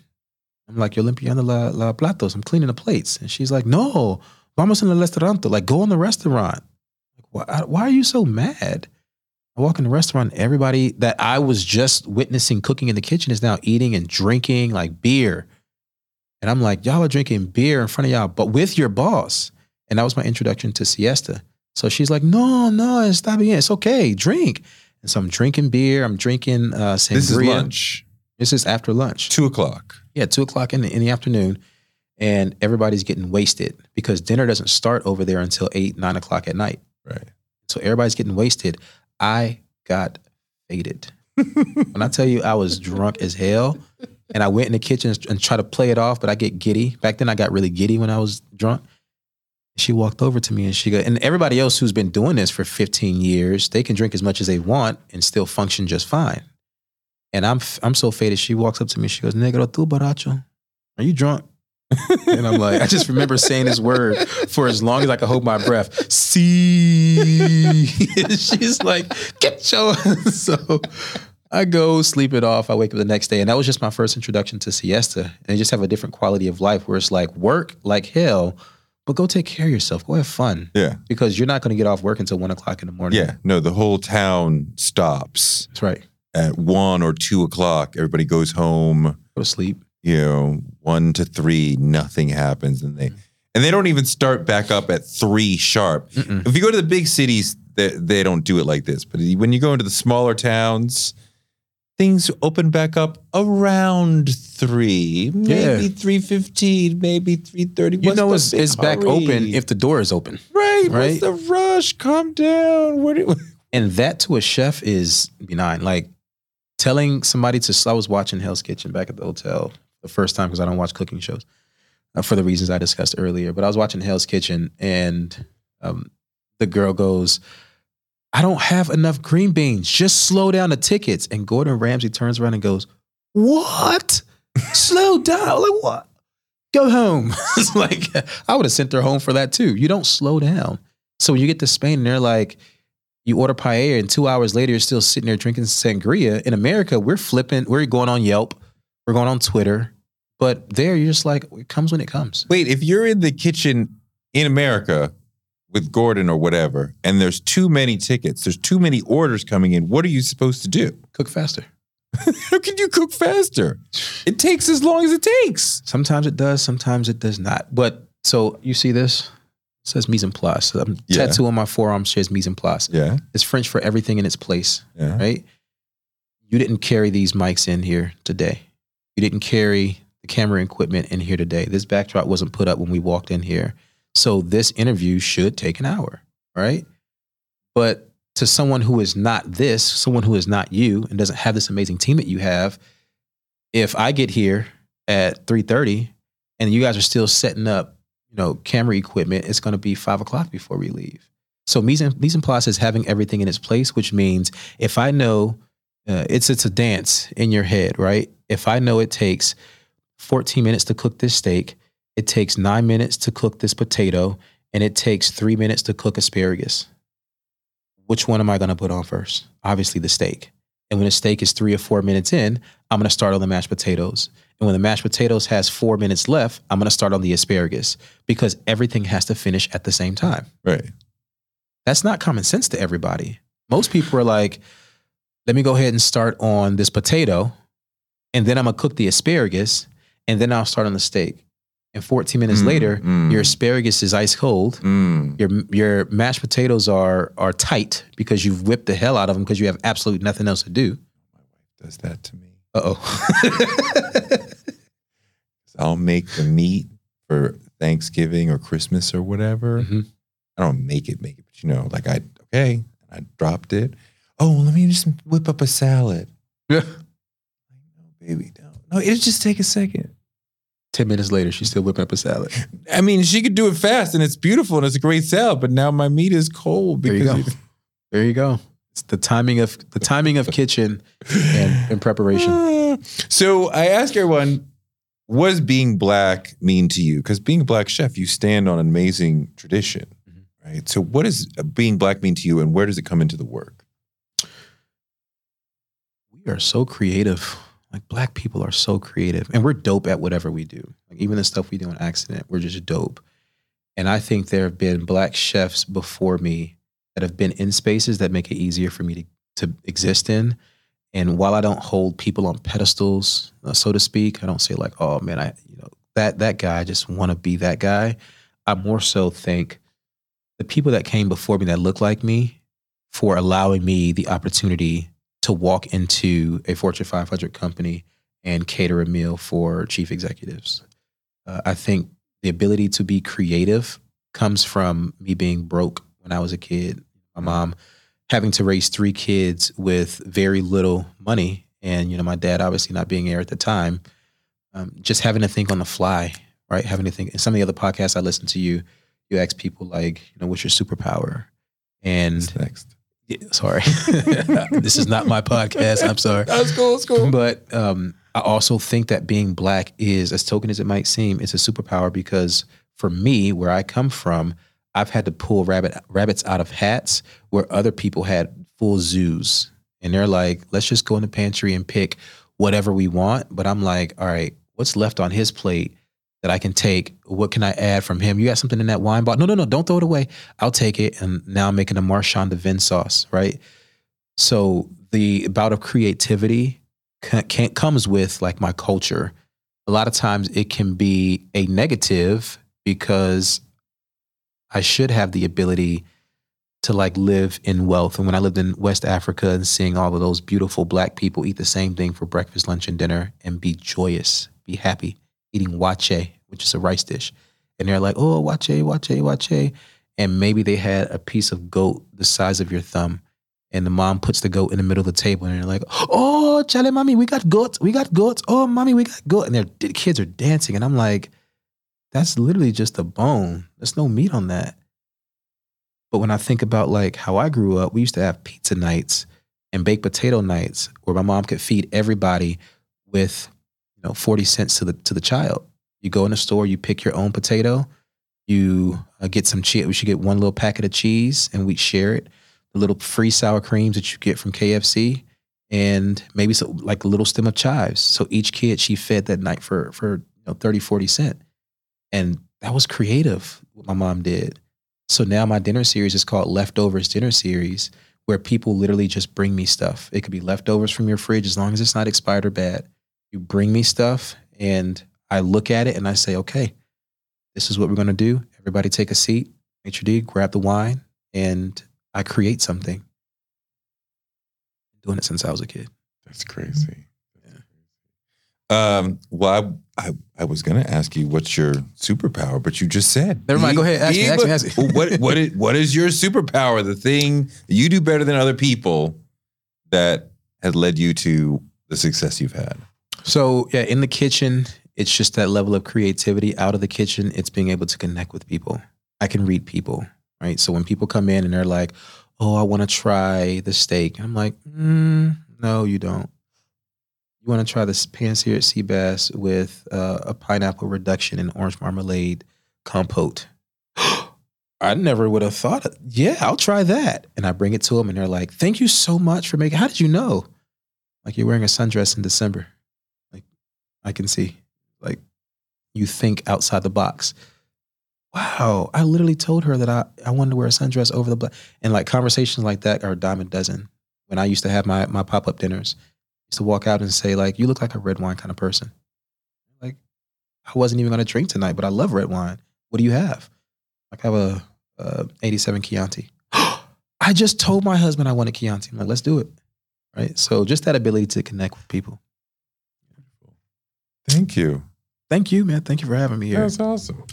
I'm like, yo limpiando la, la platos. I'm cleaning the plates. And she's like, no, vamos en el restaurante. Like, go in the restaurant. Like, why, why are you so mad? I walk in the restaurant, everybody that I was just witnessing cooking in the kitchen is now eating and drinking like beer. And I'm like, y'all are drinking beer in front of y'all, but with your boss. And that was my introduction to siesta. So she's like, no, no, está bien. It's okay. Drink. And so I'm drinking beer. I'm drinking uh, sangria. This is lunch, This is after lunch. two o'clock. Yeah, two o'clock in the, in the afternoon, and everybody's getting wasted because dinner doesn't start over there until eight, nine o'clock at night. Right. So everybody's getting wasted. I got faded. when I tell you I was drunk as hell, and I went in the kitchen and tried to play it off, but I get giddy. Back then, I got really giddy when I was drunk. She walked over to me and she go, and everybody else who's been doing this for 15 years, they can drink as much as they want and still function just fine. And I'm I'm so faded. She walks up to me. She goes, "Negro, tu baracho? Are you drunk?" and I'm like, I just remember saying this word for as long as I could hold my breath. See, she's like, "Get your." so I go sleep it off. I wake up the next day, and that was just my first introduction to siesta. And they just have a different quality of life where it's like work like hell, but go take care of yourself. Go have fun Yeah. because you're not going to get off work until one o'clock in the morning. Yeah. No, the whole town stops that's right. At one or two o'clock. Everybody goes home. Go to sleep. You know, one to three, nothing happens, and they and they don't even start back up at three sharp. If you go to the big cities, they, they don't do it like this. But when you go into the smaller towns, things open back up around three, maybe Yeah. three fifteen, maybe three thirty. You know, it's, it's back open if the door is open. right, right? What's the rush? Calm down. What? Do, And that to a chef is benign. Like telling somebody to, I was watching Hell's Kitchen back at the hotel the first time because I don't watch cooking shows uh, for the reasons I discussed earlier. But I was watching Hell's Kitchen and um, the girl goes, I don't have enough green beans. Just slow down the tickets. And Gordon Ramsay turns around and goes, What? slow down. Like, what? Go home. like, I would have sent her home for that too. You don't slow down. So when you get to Spain and they're like, you order paella and two hours later you're still sitting there drinking sangria. In America, we're flipping, we're going on Yelp, we're going on Twitter. But there you're just like, it comes when it comes. Wait, if you're in the kitchen in America with Gordon or whatever, and there's too many tickets, there's too many orders coming in, what are you supposed to do? Cook faster. How can you cook faster? It takes as long as it takes. Sometimes it does, sometimes it does not. But so you see this? It says mise en place. Um, Yeah. Tattoo on my forearm says mise en place. Yeah. It's French for everything in its place, Yeah. right? You didn't carry these mics in here today. You didn't carry the camera equipment in here today. This backdrop wasn't put up when we walked in here. So this interview should take an hour, right? But to someone who is not this, someone who is not you and doesn't have this amazing team that you have, if I get here at 3:30 and you guys are still setting up, you know, camera equipment, it's gonna be five o'clock before we leave. So mise en, mise en place is having everything in its place, which means if I know uh, it's it's a dance in your head, right? If I know it takes 14 minutes to cook this steak, it takes nine minutes to cook this potato, and it takes three minutes to cook asparagus. Which one am I going to put on first? Obviously, the steak. And when the steak is three or four minutes in, I'm going to start on the mashed potatoes. And when the mashed potatoes has four minutes left, I'm going to start on the asparagus because everything has to finish at the same time. Right. That's not common sense to everybody. Most people are like, let me go ahead and start on this potato, and then I'm gonna cook the asparagus, and then I'll start on the steak. And 14 minutes Mm, later, mm. your asparagus is ice cold. Mm. Your your mashed potatoes are are tight because you've whipped the hell out of them because you have absolutely nothing else to do. My wife does that to me. Oh. I'll make the meat for Thanksgiving or Christmas or whatever. Mhm. I don't make it, make it, but you know, like I okay, I dropped it. Oh, let me just whip up a salad. Yeah. No, baby, no, no, it'll just take a second. 10 minutes later, she's still whipping up a salad. I mean, she could do it fast and it's beautiful and it's a great salad, but now my meat is cold There you because go. There you go. It's the timing of the timing of kitchen and, and preparation. So I ask everyone, what does being black mean to you? Because being a black chef, you stand on an amazing tradition, Mm-hmm. right? So what does being black mean to you, and where does it come into the work? We are so creative. Like black people are so creative, and we're dope at whatever we do. Like even the stuff we do on accident, we're just dope. And I think there have been black chefs before me that have been in spaces that make it easier for me to to exist in. And while I don't hold people on pedestals, uh, so to speak, I don't say like, "Oh man, I you know that that guy I just want to be that guy." I more so think the people that came before me that look like me for allowing me the opportunity to walk into a Fortune 500 company and cater a meal for chief executives. Uh, I think the ability to be creative comes from me being broke when I was a kid. My mom having to raise three kids with very little money, and you know my dad obviously not being there at the time. Um, just having to think on the fly, right? Having to think. In some of the other podcasts I listen to, you you ask people like, you know, what's your superpower? And What's next? yeah, sorry, this is not my podcast. I'm sorry. That's cool. That's cool. But um, I also think that being black is, as token as it might seem, it's a superpower because for me, where I come from, I've had to pull rabbit rabbits out of hats where other people had full zoos, and they're like, "Let's just go in the pantry and pick whatever we want." But I'm like, "All right, what's left on his plate?" That I can take. What can I add from him? You got something in that wine bottle? No, no, no. Don't throw it away. I'll take it. And now I'm making a Marchand de Vin sauce, right? So the bout of creativity ca- can comes with like my culture. A lot of times it can be a negative because I should have the ability to like live in wealth. And when I lived in West Africa and seeing all of those beautiful black people eat the same thing for breakfast, lunch, and dinner and be joyous, be happy, eating waakye, which is a rice dish. And they're like, oh, waakye, waakye, waakye. And maybe they had a piece of goat the size of your thumb and the mom puts the goat in the middle of the table and they're like, oh, chale, mommy, we got goats. We got goats. Oh, mommy, we got goat. And their kids are dancing. And I'm like, that's literally just a bone. There's no meat on that. But when I think about like how I grew up, we used to have pizza nights and baked potato nights where my mom could feed everybody with, you know, 40 cents to the to the child. You go in the store, you pick your own potato, you uh, get some cheese. We should get one little packet of cheese and we share it the little free sour creams that you get from KFC, and maybe so, like a little stem of chives. So each kid she fed that night for for you know, 30, 40 cent. And that was creative what my mom did. So now my dinner series is called Leftovers Dinner Series, where people literally just bring me stuff. It could be leftovers from your fridge as long as it's not expired or bad. You bring me stuff and I look at it and I say, okay, this is what we're gonna do. Everybody take a seat, maitre d', grab the wine, and I create something. Doing it since I was a kid. That's crazy. Yeah. Um, well, I, I, was going to ask you what's your superpower, but you just said. Never mind, go ahead, ask me, ask me, ask me. What, what, is, what is your superpower? The thing you do better than other people that has led you to the success you've had? So yeah, in the kitchen, it's just that level of creativity. Out of the kitchen, it's being able to connect with people. I can read people, right? So when people come in and they're like, "Oh, I want to try the steak," I'm like, mm, "No, you don't. You want to try this pan-seared sea bass with uh, a pineapple reduction and orange marmalade compote." I never would have thought. Of, yeah, I'll try that. And I bring it to them, and they're like, "Thank you so much for making. How did you know? Like you're wearing a sundress in December. Like I can see. Like you think outside the box. Wow, I literally told her that I, I wanted to wear a sundress over the black. And like conversations like that are a dime a dozen. when I used to have my my pop up dinners. Used to walk out and say like, "You look like a red wine kind of person." Like, I wasn't even going to drink tonight, but I love red wine. What do you have? Like, I have a, a 87 Chianti. I just told my husband I wanted Chianti. I'm like, let's do it. Right. So just that ability to connect with people. Thank you. Thank you, man. Thank you for having me here. That's awesome.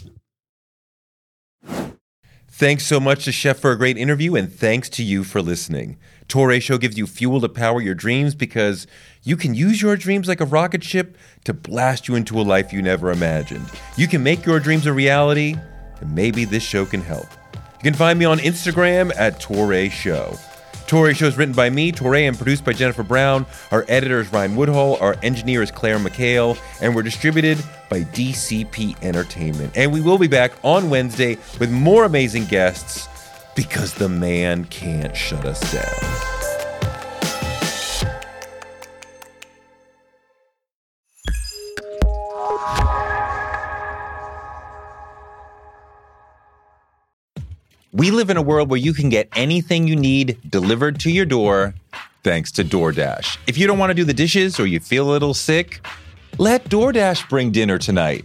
Thanks so much to Chef for a great interview, and thanks to you for listening. Touré Show gives you fuel to power your dreams because you can use your dreams like a rocket ship to blast you into a life you never imagined. You can make your dreams a reality, and maybe this show can help. You can find me on Instagram at Touré Show. Touré Show is written by me, Touré, and produced by Jennifer Brown. Our editor is Ryan Woodhall. Our engineer is Claire McHale. And we're distributed by DCP Entertainment. And we will be back on Wednesday with more amazing guests because the man can't shut us down. We live in a world where you can get anything you need delivered to your door thanks to DoorDash. If you don't want to do the dishes or you feel a little sick, let DoorDash bring dinner tonight.